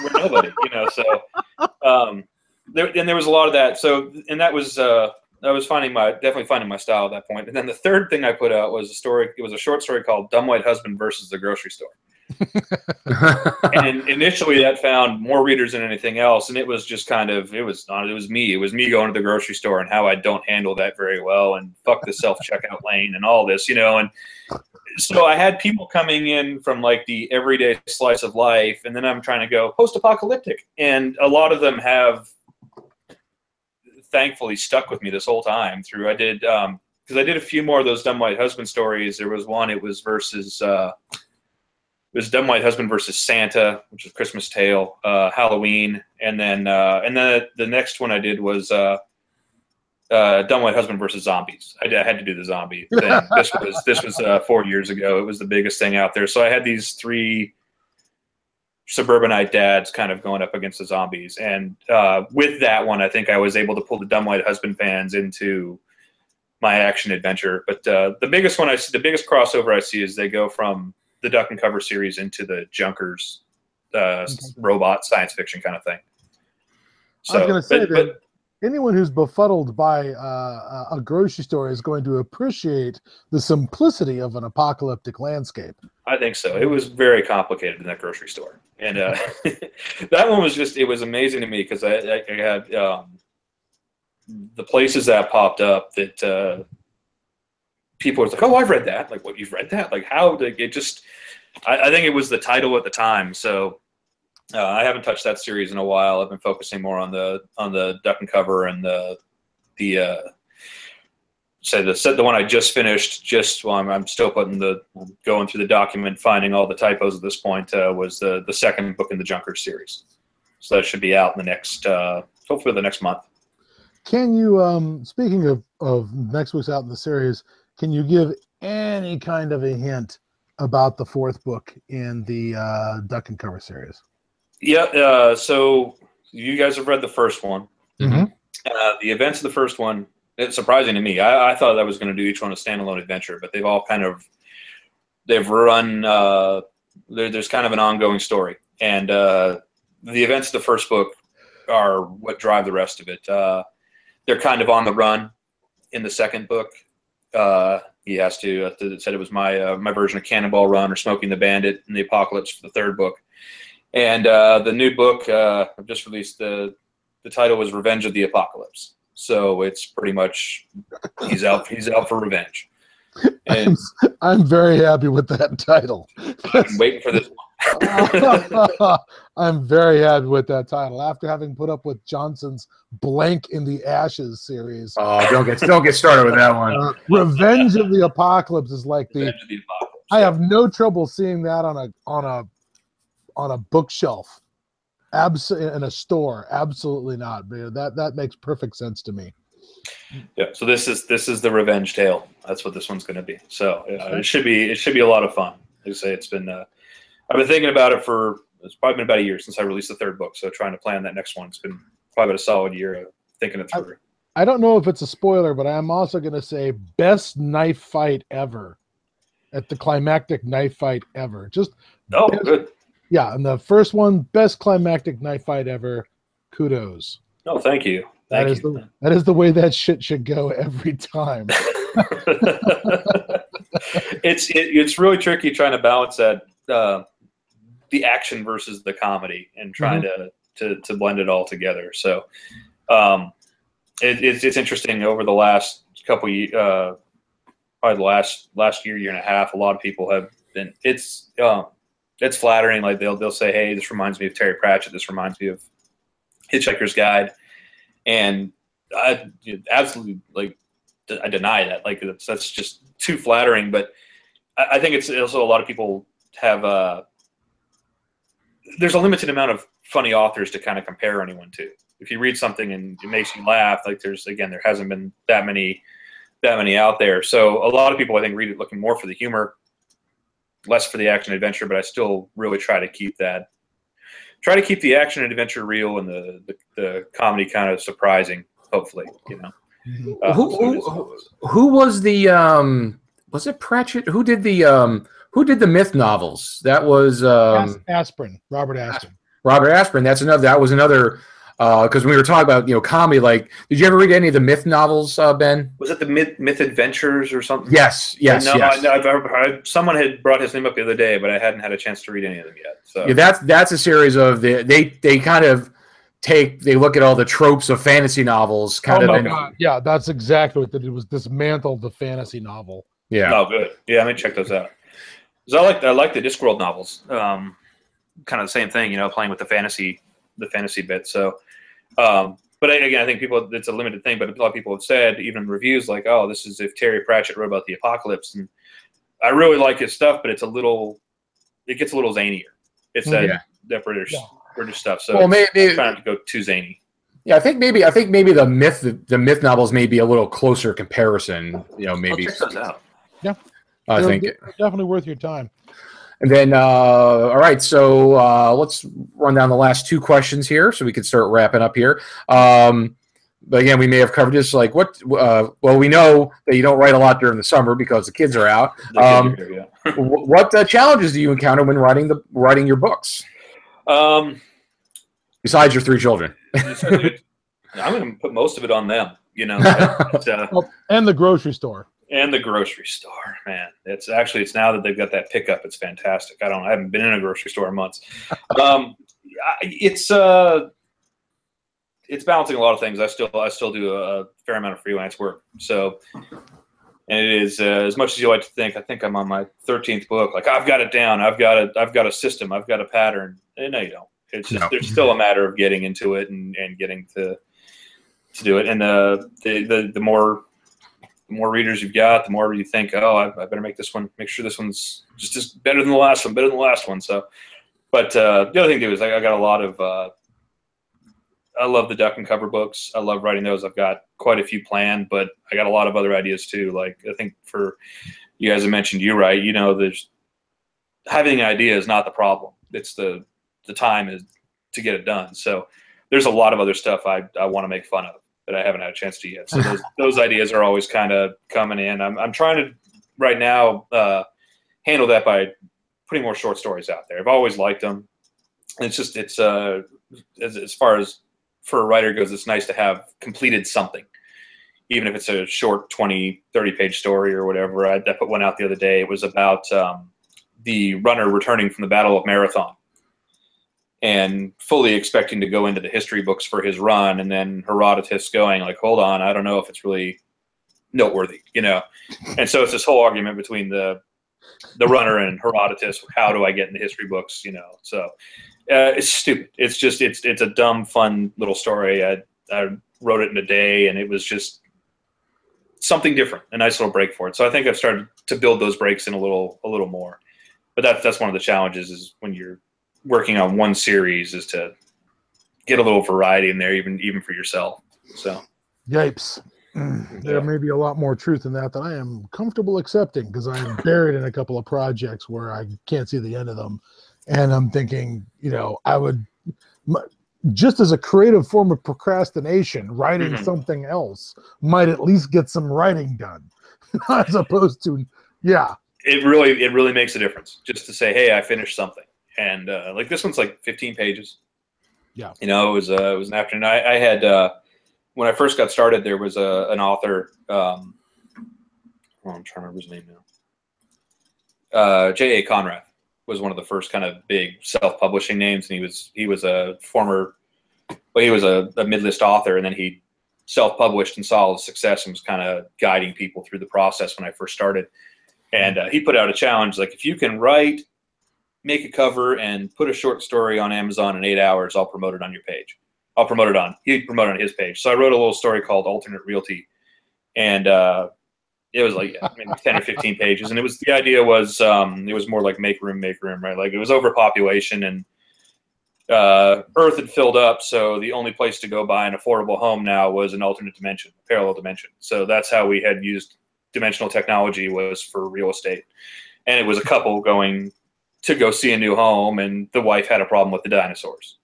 we're nobody, you know. So, um, there, and there was a lot of that. So, and that was uh, I was finding my definitely finding my style at that point. And then the third thing I put out was a story. It was a short story called "Dumb White Husband versus the Grocery Store." (laughs) and initially, that found more readers than anything else. And it was just kind of it was not it was me. It was me going to the grocery store and how I don't handle that very well and fuck the self checkout lane and all this, you know. And so I had people coming in from like the everyday slice of life, and then I'm trying to go post apocalyptic, and a lot of them have thankfully stuck with me this whole time through. I did um because I did a few more of those dumb white husband stories. There was one. It was versus. Uh, it was Dumb White Husband versus Santa, which is Christmas Tale, uh, Halloween, and then uh, and then the next one I did was uh, uh, Dumb White Husband versus Zombies. I, did, I had to do the zombie (laughs) thing. this was this was uh, four years ago. It was the biggest thing out there. So I had these three suburbanite dads kind of going up against the zombies. And uh, with that one, I think I was able to pull the Dumb White Husband fans into my action adventure. But uh, the biggest one I see, the biggest crossover I see is they go from the Duck and Cover series into the Junkers uh, okay. robot science fiction kind of thing. So, I was going to say but, that but, anyone who's befuddled by uh, a grocery store is going to appreciate the simplicity of an apocalyptic landscape. I think so. It was very complicated in that grocery store and uh, (laughs) that one was just it was amazing to me because I, I, I, had um, the places that popped up that uh, people were like, "Oh, I've read that." Like, what you've read that? Like, how? Like, it just. I, I, think it was the title at the time, so uh, I haven't touched that series in a while. I've been focusing more on the on the duck and cover and the the uh, say the the one I just finished just while I'm, I'm, still putting the going through the document finding all the typos at this point uh, was the the second book in the Junker series so that should be out in the next uh, hopefully the next month can you um speaking of of next week's out in the series can you give any kind of a hint about the fourth book in the uh, duck and cover series yeah uh, so you guys have read the first one mm-hmm. uh, the events of the first one it's surprising to me. I, I thought I was going to do each one a standalone adventure, but they've all kind of they've run. Uh, there's kind of an ongoing story, and uh, the events of the first book are what drive the rest of it. Uh, they're kind of on the run in the second book. Uh, he has to. Uh, said it was my uh, my version of Cannonball Run or Smokey and the Bandit in the Apocalypse for the third book, and uh, the new book uh, I've just released. the The title was Revenge of the Apocalypse. So it's pretty much he's out. He's out for revenge. And I'm, I'm very happy with that title. I'm waiting for this (laughs) (laughs) I'm very happy with that title. After having put up with Johnstone's Blank in the Ashes series. Oh, don't get don't get started with that one. Uh, Revenge of the Apocalypse is like the, the I have no trouble seeing that on a on a on a bookshelf. Abs- in a store, absolutely not. That that makes perfect sense to me. Yeah. So this is this is the revenge tale. That's what this one's going to be. So uh, it should be it should be a lot of fun. Like I say, it's been uh, I've been thinking about it for it's probably been about a year since I released the third book. So trying to plan that next one. It's been probably about a solid year of thinking it through. I, I don't know if it's a spoiler, but I'm also going to say best knife fight ever at the climactic knife fight ever. Just oh, best, good. Yeah, and the first one, best climactic knife fight ever. Kudos. Oh, thank you. Thank that is the that is the way that shit should go every time. (laughs) it's it, it's really tricky trying to balance that uh, the action versus the comedy and trying mm-hmm. to, to to blend it all together. So um, it, it's it's interesting over the last couple uh, probably the last last year year and a half. A lot of people have been it's um, it's flattering. Like they'll they'll say, "Hey, this reminds me of Terry Pratchett. This reminds me of Hitchhiker's Guide," and I absolutely like I deny that. Like that's that's just too flattering. But I, think it's also a lot of people have uh there's a limited amount of funny authors to kind of compare anyone to. If you read something and it makes you laugh, like there's again there hasn't been that many that many out there. So a lot of people I think read it looking more for the humor less for the action adventure, but I still really try to keep that try to keep the action and adventure real and the the, the comedy kind of surprising. Hopefully, you know. Mm-hmm. Uh, who, who, who, was the um was it Pratchett? Who did the um who did the myth novels? That was um Asprin, Robert Asprin. Robert Asprin. That's another. That was another because uh, we were talking about you know comedy. Like, did you ever read any of the myth novels, uh, Ben? Was it the myth, myth adventures or something? Yes, yes, no, yes. I, I've, I've, someone had brought his name up the other day, but I hadn't had a chance to read any of them yet. So yeah, that's that's a series of the they they kind of take they look at all the tropes of fantasy novels kind oh of. My God. Yeah, that's exactly what it was. Dismantled the fantasy novel. Yeah. Oh, good. Yeah, I'm gonna check those out. Because I like I like the Discworld novels. Um, kind of the same thing, you know, playing with the fantasy the fantasy bit. So um, but again, I think people it's a limited thing. But a lot of people have said, even reviews, like, "Oh, this is if Terry Pratchett wrote about the apocalypse." And I really like his stuff, but it's a little, it gets a little zanier. It's that yeah. that British yeah. British stuff. So well, maybe trying to go too zany. Yeah, I think maybe I think maybe the myth the, the myth novels may be a little closer comparison. You know, maybe. Yeah, I They're think definitely worth your time. And then, uh, all right, so uh, let's run down the last two questions here so we can start wrapping up here. Um, but again, we may have covered this. Like, what? Uh, well, we know that you don't write a lot during the summer because the kids are out. Um, here, yeah. (laughs) what uh, challenges do you encounter when writing the writing your books? Um, Besides your three children, I'm going to put most of it on them. You know, (laughs) but, uh, and the grocery store and the grocery store man. It's actually it's now that they've got that pickup it's fantastic. I don't i haven't been in a grocery store in months. (laughs) Um it's uh it's balancing a lot of things. I still i still do a fair amount of freelance work. So and it is uh, as much as you like to think i think i'm on my 13th book. Like i've got it down. I've got a i've got a system. I've got a pattern. And no you don't. It's just no. there's still a matter of getting into it and, and getting to to do it. And uh the the, the more more readers you've got, the more you think, oh, I, I, better make this one, make sure this one's just just better than the last one, better than the last one. So, but uh, the other thing too is I, I got a lot of, uh, I love the duck and cover books. I love writing those. I've got quite a few planned, but I got a lot of other ideas too. Like I think for you guys, I mentioned you right. You know, there's having an idea is not the problem. It's the the time is to get it done. So there's a lot of other stuff I I want to make fun of that I haven't had a chance to yet. So those, (laughs) those ideas are always kind of coming in. I'm, I'm trying to right now uh, handle that by putting more short stories out there. I've always liked them. It's just it's uh, as, as far as for a writer goes, it's nice to have completed something. even if it's a short 20, 30 page story or whatever. I, I put one out the other day. It was about um, the runner returning from the Battle of Marathon and fully expecting to go into the history books for his run. And then Herodotus going like, hold on, I don't know if it's really noteworthy, you know? And so it's this whole argument between the, the runner and Herodotus. How do I get in the history books? You know, so uh, it's stupid. It's just, it's, it's a dumb, fun little story. I, I wrote it in a day and it was just something different, a nice little break for it. So I think I've started to build those breaks in a little a little more. But that's that's one of the challenges is when you're working on one series is to get a little variety in there, even even for yourself. So, yipes. There may be a lot more truth in that that I am comfortable accepting because I am buried in a couple of projects where I can't see the end of them, and I'm thinking, you know, I would just as a creative form of procrastination, writing mm-hmm. something else might at least get some writing done, (laughs) as opposed to, yeah. It really, it really makes a difference just to say, hey, I finished something, and uh, like this one's like 15 pages. Yeah, you know, it was uh, it was an afternoon. I, I had uh, when I first got started, there was a an author. Um, oh, I'm trying to remember his name now. Uh, J. A. Konrath was one of the first kind of big self-publishing names, and he was he was a former, well, he was a, a mid-list author, and then he self-published and saw the success and was kind of guiding people through the process when I first started. And uh, he put out a challenge like if you can write, make a cover, and put a short story on Amazon in eight hours, I'll promote it on your page. I'll promote it on. He'd promote it on his page. So I wrote a little story called Alternate Realty, and uh, it was like maybe 10 or 15 pages and it was the idea was um, it was more like make room make room right like it was overpopulation and uh, earth had filled up so the only place to go buy an affordable home now was an alternate dimension parallel dimension so that's how we had used dimensional technology was for real estate and it was a couple going to go see a new home and the wife had a problem with the dinosaurs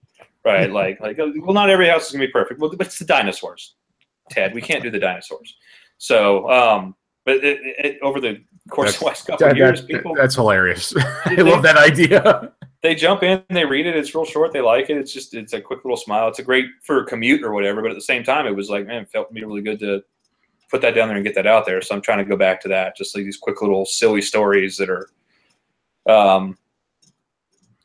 right (laughs) like like well not every house is going to be perfect well but it's the dinosaurs ted we can't do the dinosaurs so um, but it, it, over the course that's, of the last couple that, years, people that's hilarious. (laughs) I love that idea. (laughs) They jump in, they read it. It's real short. They like it. It's just it's a quick little smile. It's a great for a commute or whatever. But at the same time, it was like man, it felt me really good to put that down there and get that out there. So I'm trying to go back to that. Just like these quick little silly stories that are um,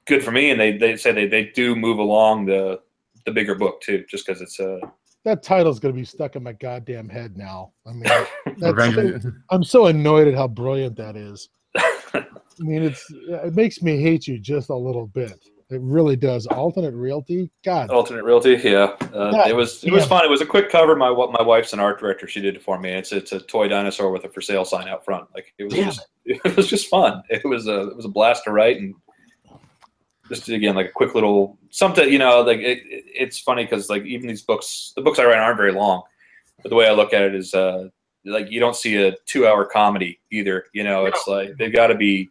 good for me, and they they say they they do move along the the bigger book too, just because it's a that title's going to be stuck in my goddamn head now. I mean, (laughs) so, I'm so annoyed at how brilliant that is. (laughs) I mean, it's it makes me hate you just a little bit. It really does. Alternate realty, God. Alternate realty, yeah. Uh, it was it was fun. It was a quick cover. My my wife's an art director. She did it for me. It's it's a toy dinosaur with a for sale sign out front. Like it was just (laughs) it was just fun. It was a it was a blast to write and just again like a quick little something you know like it, it's funny because like even these books the books i write aren't very long. But the way i look at it is uh like you don't see a two hour comedy either you know? It's like they've got to be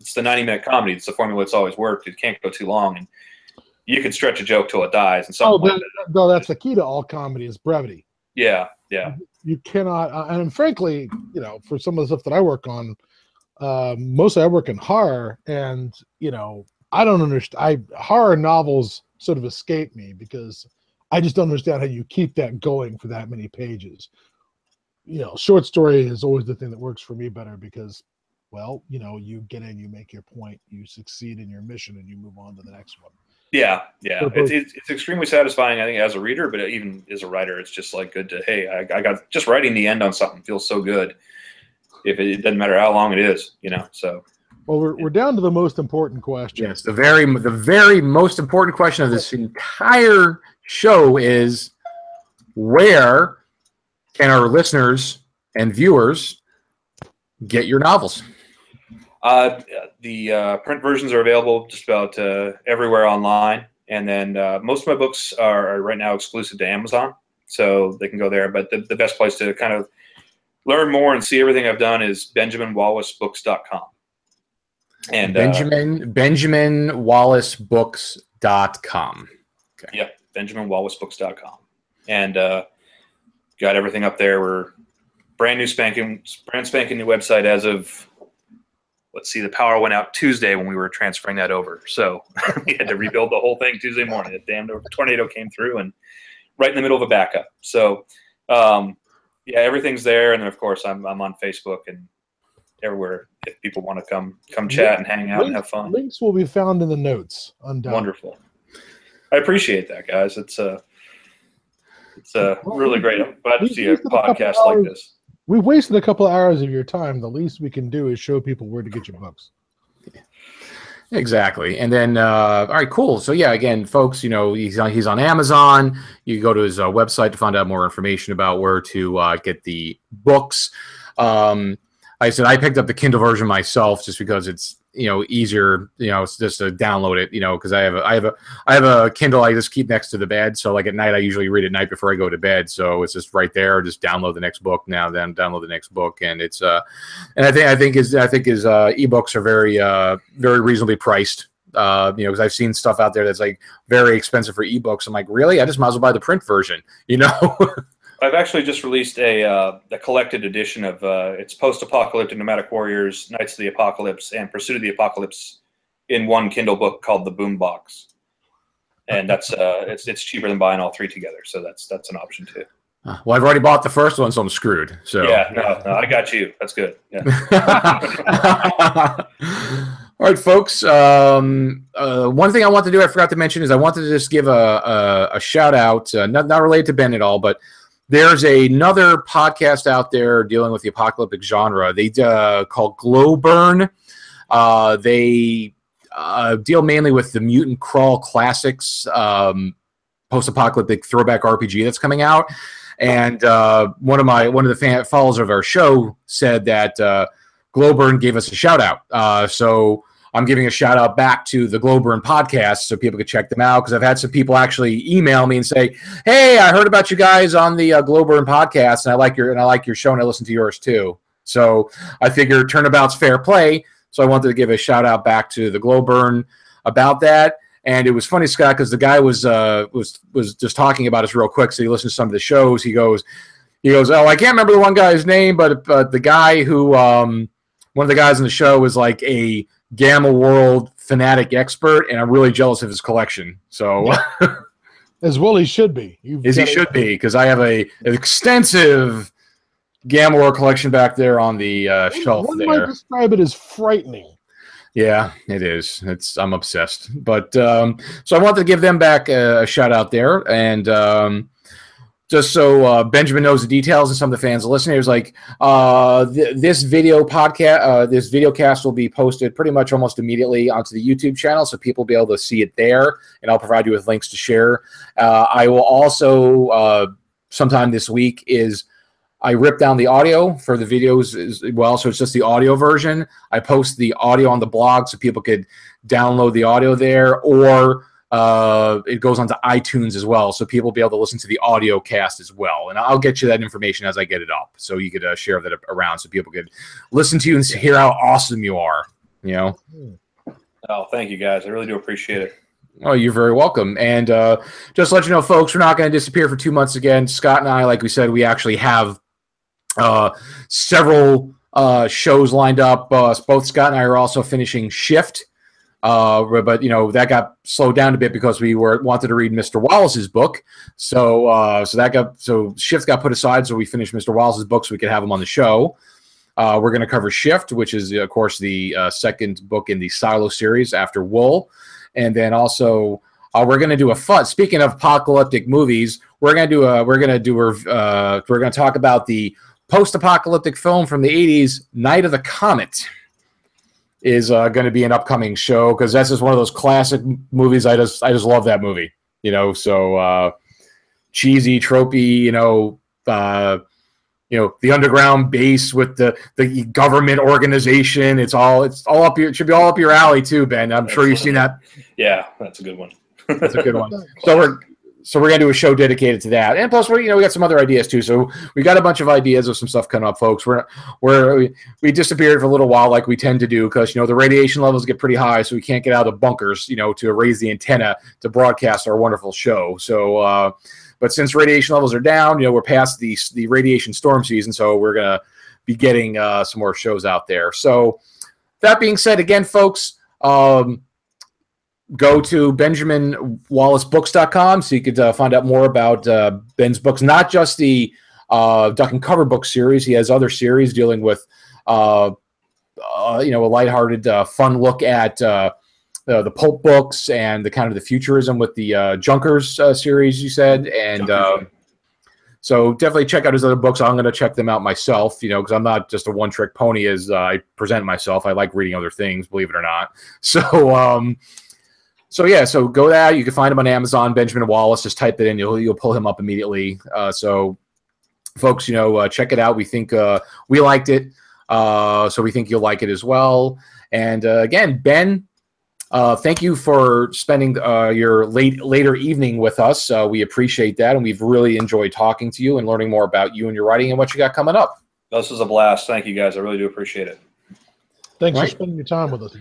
it's the 90 minute comedy. It's the formula that's always worked. It can't go too long. And you can stretch a joke till it dies and so oh, no that's the key to all comedy is brevity. Yeah yeah. You cannot uh, and frankly you know for some of the stuff that i work on um, mostly i work in horror and you know I don't understand. I horror novels sort of escape me because I just don't understand how you keep that going for that many pages. You know, short story is always the thing that works for me better because, well, you know, you get in, you make your point, you succeed in your mission, and you move on to the next one. Yeah, yeah, it's, it's, it's extremely satisfying. I think as a reader, but even as a writer, it's just like good to hey, I, I got just writing the end on something feels so good. If it, it doesn't matter how long it is, you know, so well, we're, we're down to the most important question. Yes, the very the very most important question of this entire show is where can our listeners and viewers get your novels? Uh, the uh, print versions are available just about uh, everywhere online, and then uh, most of my books are, are, right now exclusive to Amazon, so they can go there. But the, the best place to kind of learn more and see everything I've done is BenjaminWallaceBooks.com. And Benjamin uh, BenjaminWallaceBooks.com. Okay. Yep, BenjaminWallaceBooks.com. And uh, got everything up there. We're brand new spanking brand spanking new website as of let's see, the power went out Tuesday when we were transferring that over. So (laughs) we had to rebuild the whole thing Tuesday morning. A damn tornado came through and right in the middle of a backup. So um, yeah, everything's there, and then of course I'm I'm on Facebook and everywhere if people want to come come chat and hang out and have fun. Links will be found in the notes. Undoubtedly. Wonderful. I appreciate that, guys. It's uh it's uh really great. I'm glad to see a podcast like this. We've wasted a couple of hours of your time. The least we can do is show people where to get your books. Exactly. And then, uh, all right, cool. So yeah, again, folks, you know, he's on, he's on Amazon. You go to his uh, website to find out more information about where to uh, get the books. Um, I said I picked up the Kindle version myself just because it's you know easier you know just to download it you know because I have a I have a I have a Kindle I just keep next to the bed so like at night I usually read at night before I go to bed so it's just right there just download the next book now then download the next book and it's uh and I think I think is I think his uh, ebooks are very uh very reasonably priced uh, you know, because I've seen stuff out there that's like very expensive for ebooks. I'm like, really? I just might as well buy the print version, you know? (laughs) I've actually just released a uh, a collected edition of uh, it's post-apocalyptic nomadic warriors, Knights of the Apocalypse, and Pursuit of the Apocalypse in one Kindle book called the Boombox, and that's uh, it's it's cheaper than buying all three together, so that's that's an option too. Uh, well, I've already bought the first one, so I'm screwed. So yeah, no, no I got you. That's good. Yeah. (laughs) All right, folks. Um, uh, one thing I want to do, I forgot to mention, is I wanted to just give a, a, a shout out, uh, not, not related to Ben at all, but there's another podcast out there dealing with the apocalyptic genre. They uh, called Glowburn. Uh, they uh, deal mainly with the Mutant Crawl Classics um, post-apocalyptic throwback RPG that's coming out. And uh, one of my one of the fan, followers of our show said that uh, Glowburn gave us a shout out. Uh, so I'm giving a shout out back to the Glowburn podcast so people can check them out because I've had some people actually email me and say, "Hey, I heard about you guys on the uh, podcast, and I like your and I like your show, and I listen to yours too." So I figure turnabout's fair play. So I wanted to give a shout out back to the Glowburn about that. And it was funny, Scott, because the guy was uh, was was just talking about us real quick. So he listened to some of the shows. He goes, he goes, oh, I can't remember the one guy's name, but but the guy who um, one of the guys in the show was like a Gamma World fanatic expert, and I'm really jealous of his collection. So, (laughs) as well, he should be. You've as he should be, because I have a an extensive Gamma World collection back there on the uh, shelf. One there. might describe it as frightening. Yeah, it is. It's I'm obsessed. But um, so I wanted to give them back a, a shout out there, and um, just so uh, Benjamin knows the details and some of the fans listening, was like uh, th- this video podcast, uh, this video cast will be posted pretty much almost immediately onto the YouTube channel, so people will be able to see it there, and I'll provide you with links to share. Uh, I will also uh, sometime this week is I rip down the audio for the videos as well, so it's just the audio version. I post the audio on the blog so people could download the audio there, or uh, it goes onto iTunes as well, so people will be able to listen to the audio cast as well. And I'll get you that information as I get it up, so you could uh, share that around, so people could listen to you and hear how awesome you are. You know. Oh, thank you guys. I really do appreciate it. Oh, you're very welcome. And uh, just let you know, folks, we're not going to disappear for two months again. Scott and I, like we said, we actually have uh, several uh, shows lined up. Uh, both Scott and I are also finishing Shift uh, but you know that got slowed down a bit because we were wanted to read Mr. Wallace's book. So uh, so that got so Shift got put aside. So we finished Mr. Wallace's book so we could have him on the show. Uh, we're going to cover Shift, which is of course the uh, second book in the Silo series after Wool, and then also uh, we're going to do a fun. Speaking of apocalyptic movies, we're going to do a we're going to do a uh, we're going to talk about the post-apocalyptic film from the '80s, Night of the Comet is uh, going to be an upcoming show because that's just one of those classic movies. I just I just love that movie. You know, so uh, cheesy, tropey. You know, uh, you know the underground base with the the government organization. It's all it's all up your it should be all up your alley too, Ben. I'm sure you've seen that. Yeah, that's a good one. that's a good one. (laughs) So we're so we're gonna do a show dedicated to that, and plus we you know we got some other ideas too. So we got a bunch of ideas of some stuff coming up, folks. We're we're we, disappeared for a little while, like we tend to do, because you know the radiation levels get pretty high, so we can't get out of the bunkers, you know, to raise the antenna to broadcast our wonderful show. So, uh, but since radiation levels are down, you know, we're past the the radiation storm season, so we're gonna be getting uh, some more shows out there. So that being said, again, folks. Um, go to benjaminwallacebooks.com so you could uh, find out more about uh, Ben's books, not just the uh, Duck and Cover book series. He has other series dealing with, uh, uh, you know, a lighthearted, uh, fun look at uh, the, the pulp books and the kind of the futurism with the uh, Junkers uh, series. You said, and uh, so definitely check out his other books. I'm going to check them out myself, you know, because I'm not just a one trick pony as uh, I present myself. I like reading other things, believe it or not. (laughs) So, um, so yeah, so go that. You can find him on Amazon. Benjamin Wallace. Just type it in. You'll you'll pull him up immediately. Uh, so, folks, you know, uh, check it out. We think uh, we liked it, uh, so we think you'll like it as well. And uh, again, Ben, uh, thank you for spending uh, your late later evening with us. Uh, we appreciate that, and we've really enjoyed talking to you and learning more about you and your writing and what you got coming up. This was a blast. Thank you guys. I really do appreciate it. Thanks Right. for spending your time with us.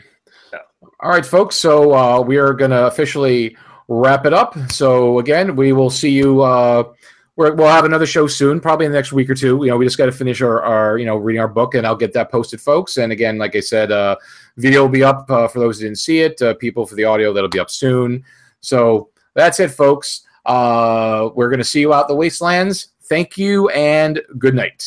All right, folks. So uh, we are going to officially wrap it up. So again, we will see you. Uh, we're, we'll have another show soon, probably in the next week or two. You know, we just got to finish our, our, you know, reading our book, and I'll get that posted, folks. And again, like I said, uh, video will be up uh, for those who didn't see it. Uh, people for the audio, that'll be up soon. So that's it, folks. Uh, we're going to see you out the wastelands. Thank you and good night.